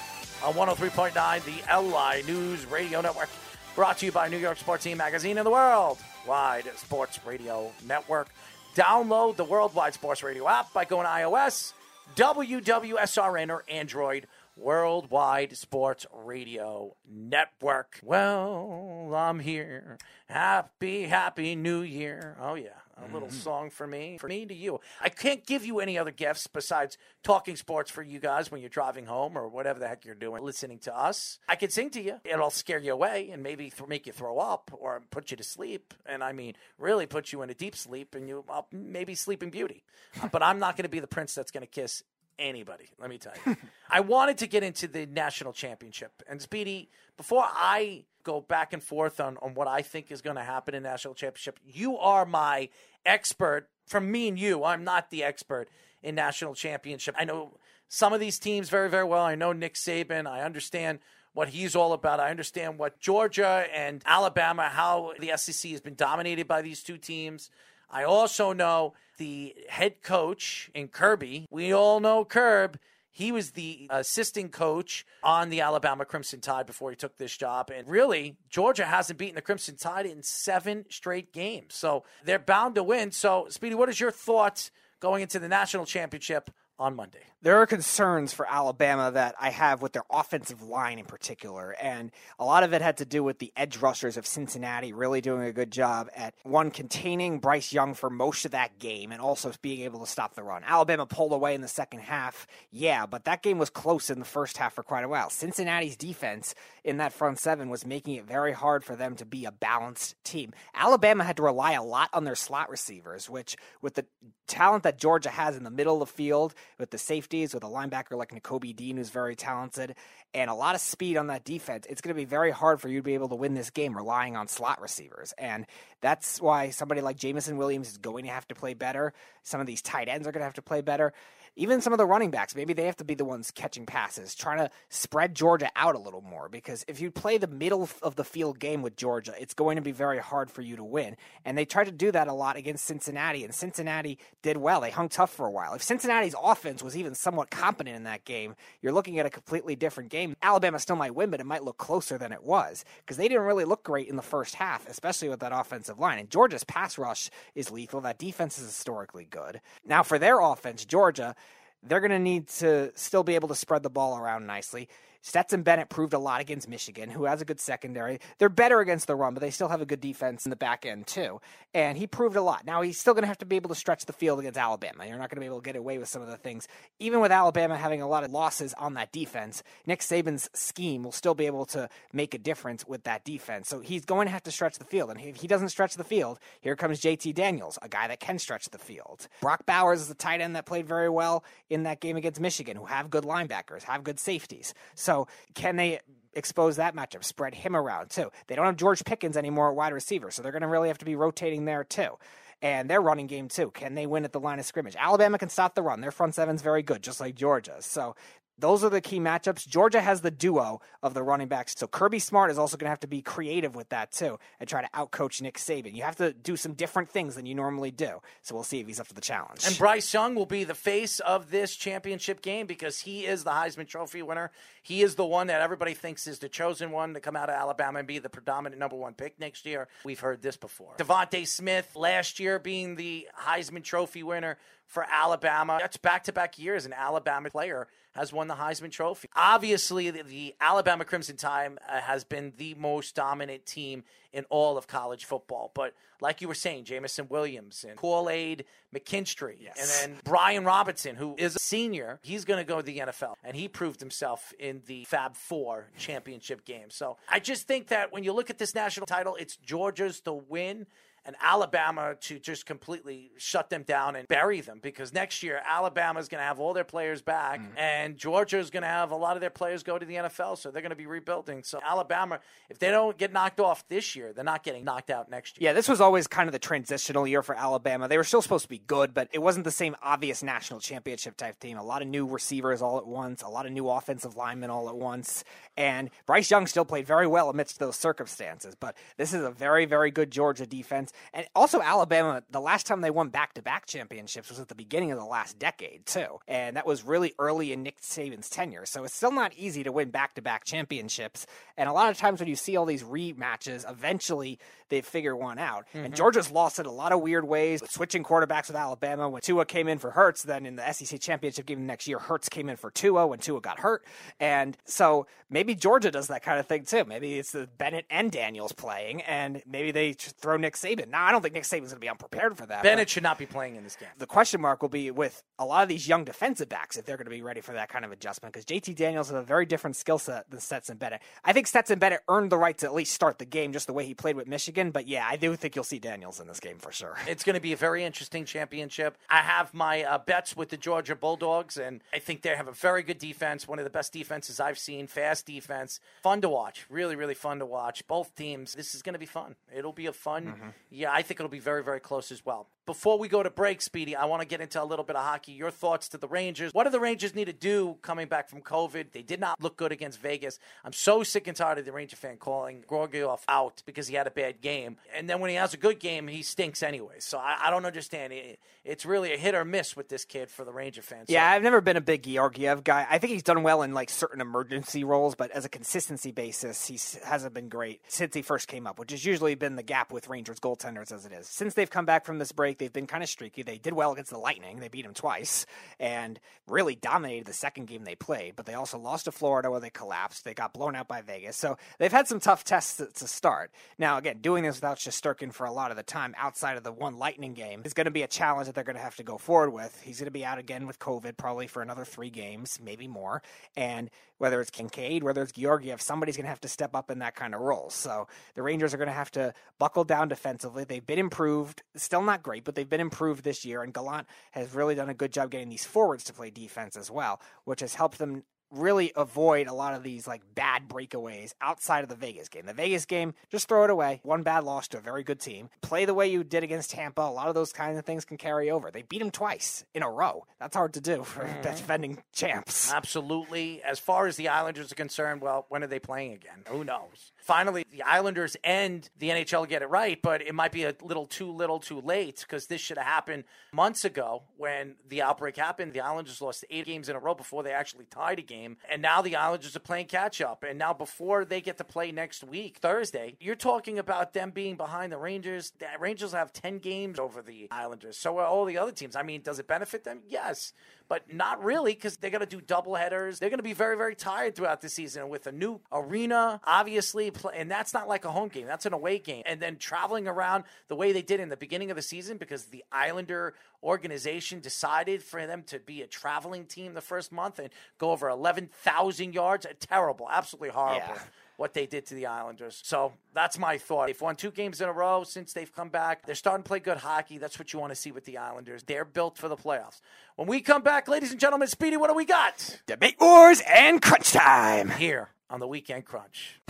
on 103.9, the LI News Radio Network. Brought to you by New York Sports Team Magazine and the World Wide Sports Radio Network. Download the Worldwide Sports Radio app by going to iOS, WWSRN, or Android. Worldwide Sports Radio Network. Well, I'm here. Happy, happy new year. Oh, yeah a mm-hmm. little song for me, for me to you. I can't give you any other gifts besides talking sports for you guys when you're driving home or whatever the heck you're doing, listening to us. I can sing to you. It'll scare you away and maybe th- make you throw up or put you to sleep. And I mean, really put you in a deep sleep and you uh, maybe sleeping beauty. [laughs] but I'm not going to be the prince that's going to kiss anybody. Let me tell you. [laughs] I wanted to get into the national championship. And Speedy, before I go back and forth on, on what I think is going to happen in national championship, you are my expert. From me and you, I'm not the expert in national championship. I know some of these teams very, very well. I know Nick Saban. I understand what he's all about. I understand what Georgia and Alabama, how the SEC has been dominated by these two teams. I also know the head coach in Kirby. We all know Curb. He was the assistant coach on the Alabama Crimson Tide before he took this job. And really, Georgia hasn't beaten the Crimson Tide in seven straight games. So they're bound to win. So, Speedy, what is your thoughts going into the national championship on Monday? there are concerns for Alabama that I have with their offensive line in particular. And a lot of it had to do with the edge rushers of Cincinnati really doing a good job at one, containing Bryce Young for most of that game and also being able to stop the run. Alabama pulled away in the second half, yeah, but that game was close in the first half for quite a while. Cincinnati's defense in that front seven was making it very hard for them to be a balanced team. Alabama had to rely a lot on their slot receivers, which, with the talent that Georgia has in the middle of the field, with the safeties with a linebacker like Nakobe Dean, who's very talented, and a lot of speed on that defense, it's going to be very hard for you to be able to win this game relying on slot receivers. And that's why somebody like Jameson Williams is going to have to play better. Some of these tight ends are going to have to play better even some of the running backs, maybe they have to be the ones catching passes, trying to spread Georgia out a little more. Because if you play the middle of the field game with Georgia, it's going to be very hard for you to win. And they tried to do that a lot against Cincinnati, and Cincinnati did well. They hung tough for a while. If Cincinnati's offense was even somewhat competent in that game, you're looking at a completely different game. Alabama still might win, but it might look closer than it was because they didn't really look great in the first half, especially with that offensive line. And Georgia's pass rush is lethal. That defense is historically good. Now, for their offense, Georgia, they're going to need to still be able to spread the ball around nicely. Stetson Bennett proved a lot against Michigan, who has a good secondary. They're better against the run, but they still have a good defense in the back end, too. And he proved a lot. Now, he's still going to have to be able to stretch the field against Alabama. You're not going to be able to get away with some of the things. Even with Alabama having a lot of losses on that defense, Nick Saban's scheme will still be able to make a difference with that defense. So he's going to have to stretch the field. And if he doesn't stretch the field, here comes JT Daniels, a guy that can stretch the field. Brock Bowers is a tight end that played very well in that game against Michigan, who have good linebackers, have good safeties. So can they expose that matchup, spread him around too? They don't have George Pickens anymore at wide receiver, so they're going to really have to be rotating there too. And their running game too. Can they win at the line of scrimmage? Alabama can stop the run. Their front seven's very good, just like Georgia. So those are the key matchups. Georgia has the duo of the running backs. So Kirby Smart is also going to have to be creative with that too and try to outcoach Nick Saban. You have to do some different things than you normally do. So we'll see if he's up to the challenge. And Bryce Young will be the face of this championship game because he is the Heisman Trophy winner. He is the one that everybody thinks is the chosen one to come out of Alabama and be the predominant number one pick next year. We've heard this before. DeVonta Smith last year being the Heisman Trophy winner for Alabama. That's back to back years an Alabama player has won the Heisman Trophy. Obviously, the, the Alabama Crimson Tide uh, has been the most dominant team in all of college football. But like you were saying, Jameson Williams and Kool Aid McKinstry, yes. and then Brian Robinson, who is a senior, he's going to go to the NFL, and he proved himself in the Fab Four championship game. So I just think that when you look at this national title, it's Georgia's to win and Alabama to just completely shut them down and bury them because next year Alabama is going to have all their players back mm. and Georgia is going to have a lot of their players go to the NFL, so they're going to be rebuilding. So Alabama, if they don't get knocked off this year, they're not getting knocked out next year. Yeah, this was always kind of the transitional year for Alabama. They were still supposed to be good, but it wasn't the same obvious national championship type team. A lot of new receivers all at once, a lot of new offensive linemen all at once, and Bryce Young still played very well amidst those circumstances. But this is a very, very good Georgia defense. And also, Alabama, the last time they won back to back championships was at the beginning of the last decade, too. And that was really early in Nick Saban's tenure. So it's still not easy to win back to back championships. And a lot of times when you see all these rematches, eventually they figure one out. Mm-hmm. And Georgia's lost in a lot of weird ways, switching quarterbacks with Alabama. When Tua came in for Hurts, then in the SEC championship game next year, Hurts came in for Tua when Tua got hurt. And so maybe Georgia does that kind of thing too. Maybe it's the Bennett and Daniels playing, and maybe they throw Nick Saban. Now, I don't think Nick Saban's going to be unprepared for that. Bennett should not be playing in this game. The question mark will be with a lot of these young defensive backs if they're going to be ready for that kind of adjustment because JT Daniels has a very different skill set than Stetson Bennett. I think Stetson Bennett earned the right to at least start the game just the way he played with Michigan, but yeah, I do think you'll see Daniels in this game for sure. It's going to be a very interesting championship. I have my uh, bets with the Georgia Bulldogs, and I think they have a very good defense, one of the best defenses I've seen, fast defense. Fun to watch. Really, really fun to watch. Both teams. This is going to be fun. It'll be a fun, mm-hmm. yeah, I think it'll be very, very close as well. Before we go to break, Speedy, I want to get into a little bit of hockey. Your thoughts to the Rangers. What do the Rangers need to do coming back from COVID? They did not look good against Vegas. I'm so sick and tired of the Ranger fan calling Georgiev out because he had a bad game. And then when he has a good game, he stinks anyway. So I, I don't understand. It, it's really a hit or miss with this kid for the Ranger fans. So Yeah, I've never been a big Georgiev guy. I think he's done well in like certain emergency roles, but as a consistency basis, he hasn't been great since he first came up, which has usually been the gap with Rangers goaltenders as it is. Since they've come back from this break, they've been kind of streaky. They did well against the Lightning. They beat them twice and really dominated the second game they played, but they also lost to Florida where they collapsed. They got blown out by Vegas. So they've had some tough tests to, to start. Now, again, doing this without Shesterkin for a lot of the time outside of the one Lightning game is going to be a challenge that they're going to have to go forward with. He's going to be out again with COVID probably for another three games, maybe more. And whether it's Kinkaid, whether it's Georgiev, somebody's going to have to step up in that kind of role. So the Rangers are going to have to buckle down defensively. They've been improved, still not great, but they've been improved this year. And Gallant has really done a good job getting these forwards to play defense as well, which has helped them really avoid a lot of these like bad breakaways outside of the Vegas game. The Vegas game, just throw it away. One bad loss to a very good team. Play the way you did against Tampa. A lot of those kinds of things can carry over. They beat them twice in a row. That's hard to do [laughs] for mm-hmm. defending champs. Absolutely. As far as the Islanders are concerned, well, when are they playing again? Who knows? Finally, the Islanders and the NHL get it right, but it might be a little too little too late because this should have happened months ago when the outbreak happened. The Islanders lost eight games in a row before they actually tied a game. And now the Islanders are playing catch up. And now before they get to play next week, Thursday, you're talking about them being behind the Rangers. The Rangers have 10 games over the Islanders. So are all the other teams. I mean, does it benefit them? Yes but not really because they're going to do double headers. They're going to be very, very tired throughout the season with a new arena, obviously, and that's not like a home game. That's an away game. And then traveling around the way they did in the beginning of the season because the Islander organization decided for them to be a traveling team the first month and go over 11,000 yards. Terrible, absolutely horrible Yeah. What they did to the Islanders. So that's my thought. They've won two games in a row since they've come back. They're starting to play good hockey. That's what you want to see with the Islanders. They're built for the playoffs. When we come back, ladies and gentlemen, Speedy, what do we got? Debate wars and crunch time. Here on the Weekend Crunch.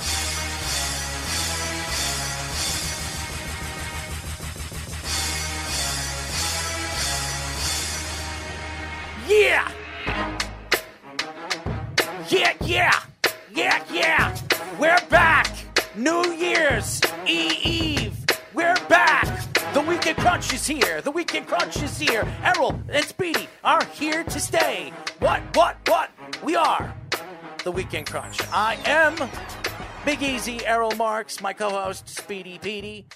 Yeah! Yeah, yeah! Yeah, yeah! We're back! New Year's Eve! We're back! The Weekend Crunch is here! The Weekend Crunch is here! Errol and Speedy are here to stay! What, what, what? We are the Weekend Crunch. I am Big Easy, Errol Marks, my co host, Speedy Petey.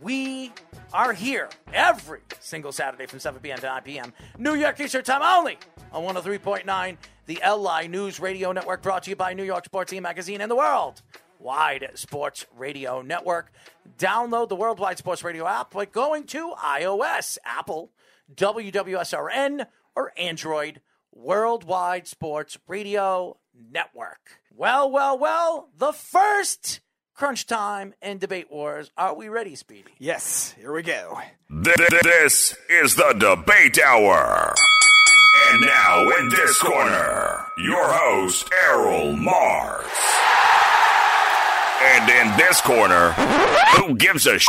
We are here every single Saturday from 7 p.m. to 9 p.m. New York Eastern Time only on 103.9, the LI News Radio Network, brought to you by New York Sports Team Magazine and the World Wide Sports Radio Network. Download the Worldwide Sports Radio app by going to iOS, Apple, WWSRN, or Android. Worldwide Sports Radio Network. Well, well, well, the first crunch time and debate wars. Are we ready, Speedy? Yes, here we go. Th- th- This is the debate hour. And now in this corner, your host, Errol Marks. And in this corner, who gives a sh-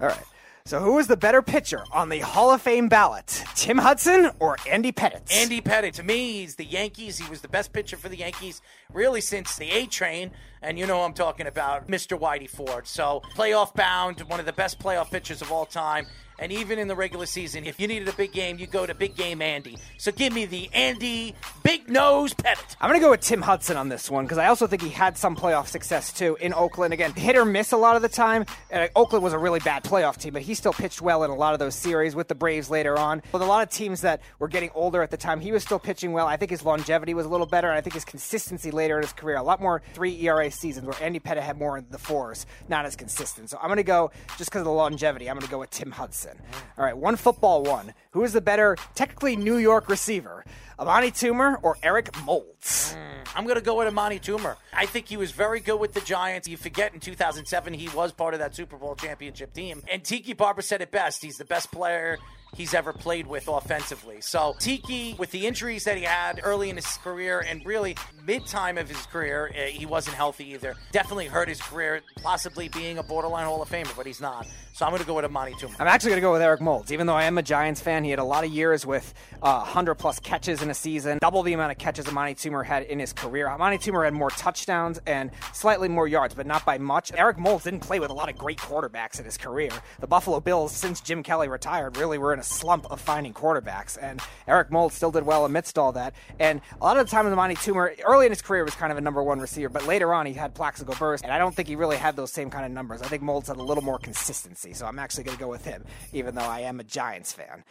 All right. So, who is the better pitcher on the Hall of Fame ballot? Tim Hudson or Andy Pettitte? Andy Pettitte, to me, he's the Yankees. He was the best pitcher for the Yankees really since the A train. And you know I'm talking about, Mr. Whitey Ford. So, playoff bound, one of the best playoff pitchers of all time. And even in the regular season, if you needed a big game, you go to Big Game Andy. So give me the Andy Big Nose Pettitte. I'm going to go with Tim Hudson on this one because I also think he had some playoff success too in Oakland. Again, hit or miss a lot of the time. Uh, Oakland was a really bad playoff team, but he still pitched well in a lot of those series with the Braves later on. With a lot of teams that were getting older at the time, he was still pitching well. I think his longevity was a little better, and I think his consistency later in his career, a lot more three ERA seasons where Andy Pettitte had more in the fours, not as consistent. So I'm going to go, just because of the longevity, I'm going to go with Tim Hudson. All right, one football one. Who is the better, technically New York receiver? Amani Toomer or Eric Moulds? Hmm, I'm going to go with Amani Toomer. I think he was very good with the Giants. You forget in 2007 he was part of that Super Bowl championship team. And Tiki Barber said it best. He's the best player he's ever played with offensively. So Tiki, with the injuries that he had early in his career and really mid time of his career, uh, he wasn't healthy either. Definitely hurt his career, possibly being a borderline Hall of Famer, but he's not. So I'm going to go with Amani Toomer. I'm actually going to go with Eric Moulds. Even though I am a Giants fan, he had a lot of years with uh, 100 plus catches in a season, double the amount of catches Amani Toomer had in his career. Amani Toomer had more touchdowns and slightly more yards, but not by much. Eric Moulds didn't play with a lot of great quarterbacks in his career. The Buffalo Bills, since Jim Kelly retired, really were in a slump of finding quarterbacks, and Eric Moulds still did well amidst all that. And a lot of the time, Amani Toomer, early in his career, was kind of a number one receiver, but later on, he had Plaxico Burress, and I don't think he really had those same kind of numbers. I think Moulds had a little more consistency, so I'm actually going to go with him, even though I am a Giants fan.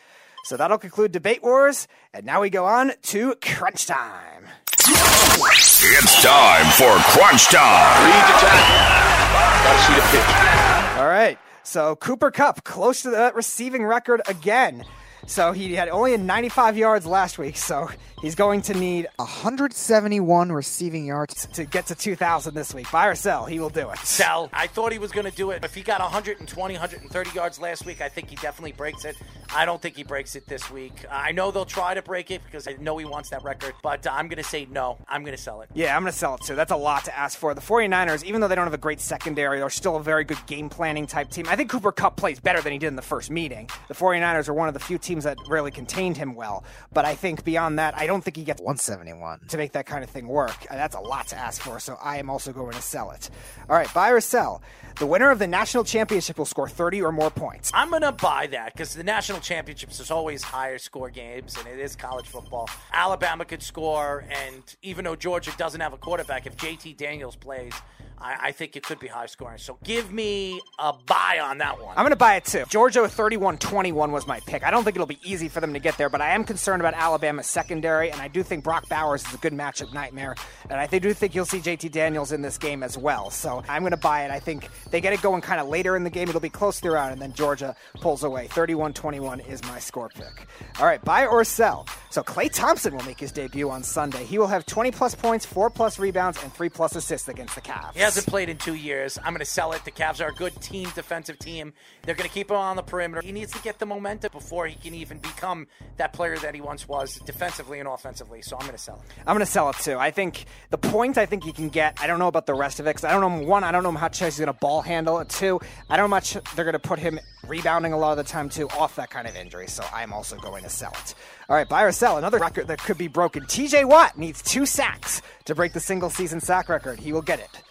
So that'll conclude Debate Wars, and now we go on to Crunch Time. It's time for Crunch Time. Read the tackle. Got to see the pitch. All right, so Cooper Kupp close to that receiving record again. So he had only 95 yards last week, so he's going to need 171 receiving yards. to get to 2,000 this week. Buy or sell, he will do it. Sell. I thought he was going to do it. If he got 120, 130 yards last week, I think he definitely breaks it. I don't think he breaks it this week. I know they'll try to break it because I know he wants that record, but uh, I'm going to say no. I'm going to sell it. Yeah, I'm going to sell it too. That's a lot to ask for. The 49ers, even though they don't have a great secondary, they're still a very good game planning type team. I think Cooper Kupp plays better than he did in the first meeting. The 49ers are one of the few teams that really contained him well, but I think beyond that, I don't think he gets 171. to make that kind of thing work. Uh, That's a lot to ask for, so I am also going to sell it. All right, buy or sell. The winner of the national championship will score 30 or more points. I'm going to buy that because the national championships is always higher score games, and it is college football. Alabama could score, and even though Georgia doesn't have a quarterback, if JT Daniels plays, I, I think it could be high scoring. So give me a buy on that one. I'm going to buy it too. Georgia 31 21 was my pick. I don't think it'll be easy for them to get there, but I am concerned about Alabama's secondary, and I do think Brock Bowers is a good matchup nightmare. And I do think you'll see JT Daniels in this game as well. So I'm going to buy it. I think they get it going kind of later in the game. It'll be close throughout, and then Georgia pulls away. 31 21 is my score pick. All right, buy or sell. So Klay Thompson will make his debut on Sunday. He will have 20 plus points, 4 plus rebounds, and 3 plus assists against the Cavs. He hasn't played in two years. I'm going to sell it. The Cavs are a good team, defensive team. They're going to keep him on the perimeter. He needs to get the momentum before he can even become that player that he once was, defensively and offensively. So I'm going to sell it. I'm going to sell it too. I think the point I think he can get, I don't know about the rest of it because I don't know, one, I don't know how much he's going to ball handle it. Two, I don't know much they're going to put him rebounding a lot of the time too off that kind of injury. So I'm also going to sell it. All right, buy or sell. Another record that could be broken. TJ Watt needs two sacks to break the single season sack record. He will get it.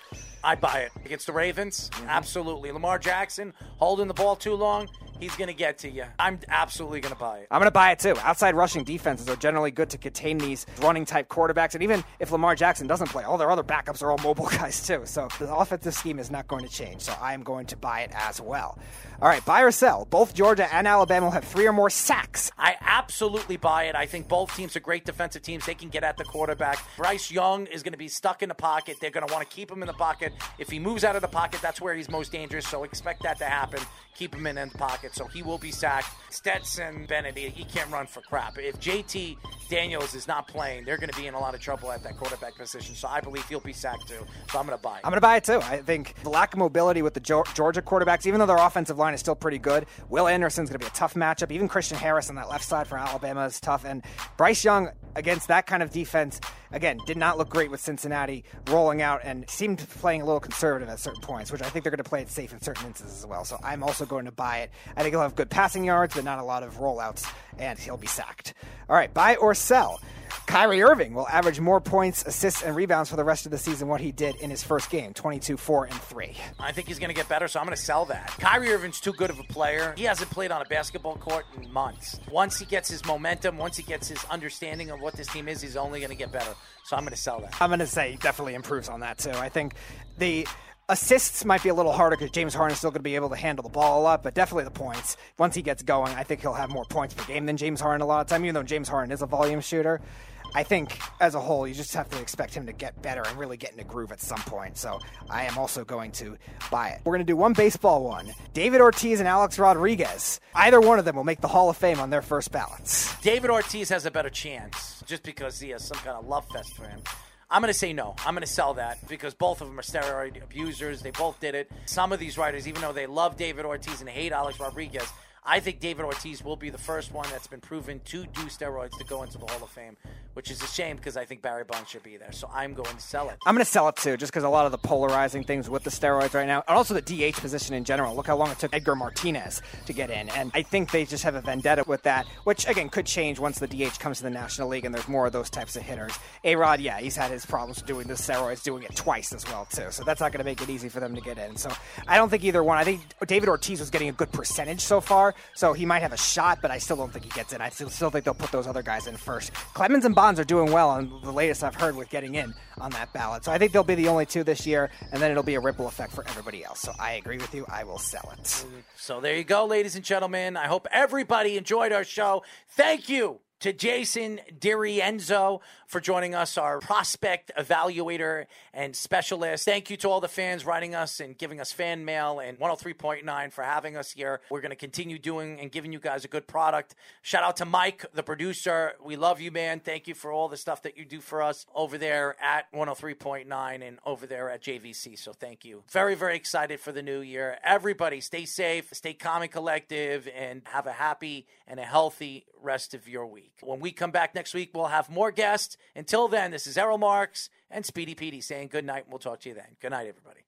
I buy it against the Ravens. Mm-hmm. Absolutely. Lamar Jackson holding the ball too long. He's going to get to you. I'm absolutely going to buy it. I'm going to buy it too. Outside rushing defenses are generally good to contain these running type quarterbacks. And even if Lamar Jackson doesn't play, all their other backups are all mobile [laughs] guys too. So the offensive scheme is not going to change. So I am going to buy it as well. All right, buy or sell. Both Georgia and Alabama will have three or more sacks. I absolutely buy it. I think both teams are great defensive teams. They can get at the quarterback. Bryce Young is going to be stuck in the pocket. They're going to want to keep him in the pocket. If he moves out of the pocket, that's where he's most dangerous. So expect that to happen. Keep him in the pocket. So he will be sacked. Stetson Bennett, he, he can't run for crap. If JT Daniels is not playing, they're going to be in a lot of trouble at that quarterback position. So I believe he'll be sacked too. So I'm going to buy it. I'm going to buy it too. I think the lack of mobility with the Georgia quarterbacks, even though their offensive line is still pretty good, Will Anderson's going to be a tough matchup. Even Christian Harris on that left side for Alabama is tough. And Bryce Young against that kind of defense, again, did not look great with Cincinnati rolling out and seemed playing a little conservative at certain points, which I think they're going to play it safe in certain instances as well. So I'm also going to buy it. I think he'll have good passing yards, but not a lot of rollouts, and he'll be sacked. All right, buy or sell. Kyrie Irving will average more points, assists, and rebounds for the rest of the season what he did in his first game 22, 4, and 3. I think he's going to get better, so I'm going to sell that. Kyrie Irving's too good of a player. He hasn't played on a basketball court in months. Once he gets his momentum, once he gets his understanding of what this team is, he's only going to get better. So I'm going to sell that. I'm going to say he definitely improves on that too. I think the assists might be a little harder because James Harden is still going to be able to handle the ball a lot, but definitely the points. Once he gets going, I think he'll have more points per game than James Harden a lot of time, even though James Harden is a volume shooter. I think as a whole, you just have to expect him to get better and really get in a groove at some point. So I am also going to buy it. We're going to do one baseball one. David Ortiz and Alex Rodriguez. Either one of them will make the Hall of Fame on their first ballots. David Ortiz has a better chance just because he has some kind of love fest for him. I'm going to say no. I'm going to sell that because both of them are steroid abusers. They both did it. Some of these writers, even though they love David Ortiz and hate Alex Rodriguez, I think David Ortiz will be the first one that's been proven to do steroids to go into the Hall of Fame, which is a shame because I think Barry Bonds should be there. So I'm going to sell it. I'm going to sell it too, just because a lot of the polarizing things with the steroids right now, and also the DH position in general. Look how long it took Edgar Martinez to get in, and I think they just have a vendetta with that, which again could change once the DH comes to the National League and there's more of those types of hitters. A Rod, yeah, he's had his problems doing the steroids, doing it twice as well too, so that's not going to make it easy for them to get in. So I don't think either one. I think David Ortiz was getting a good percentage so far, so he might have a shot, but I still don't think he gets in. I still, still think they'll put those other guys in first. Clemens and Bonds are doing well on the latest I've heard with getting in on that ballot, so I think they'll be the only two this year, and then it'll be a ripple effect for everybody else. So I agree with you. I will sell it. So there you go, ladies and gentlemen. I hope everybody enjoyed our show. Thank you to Jason DiRienzo for joining us, our prospect evaluator and specialist. Thank you to all the fans writing us and giving us fan mail and 103.9 for having us here. We're going to continue doing and giving you guys a good product. Shout out to Mike, the producer. We love you, man. Thank you for all the stuff that you do for us over there at 103.9 and over there at JVC. So thank you. Very, very excited for the new year. Everybody stay safe, stay calm and collective, and have a happy and a healthy rest of your week. When we come back next week, we'll have more guests. Until then, this is Errol Marks and Speedy Petey saying good night. and We'll talk to you then. Good night, everybody.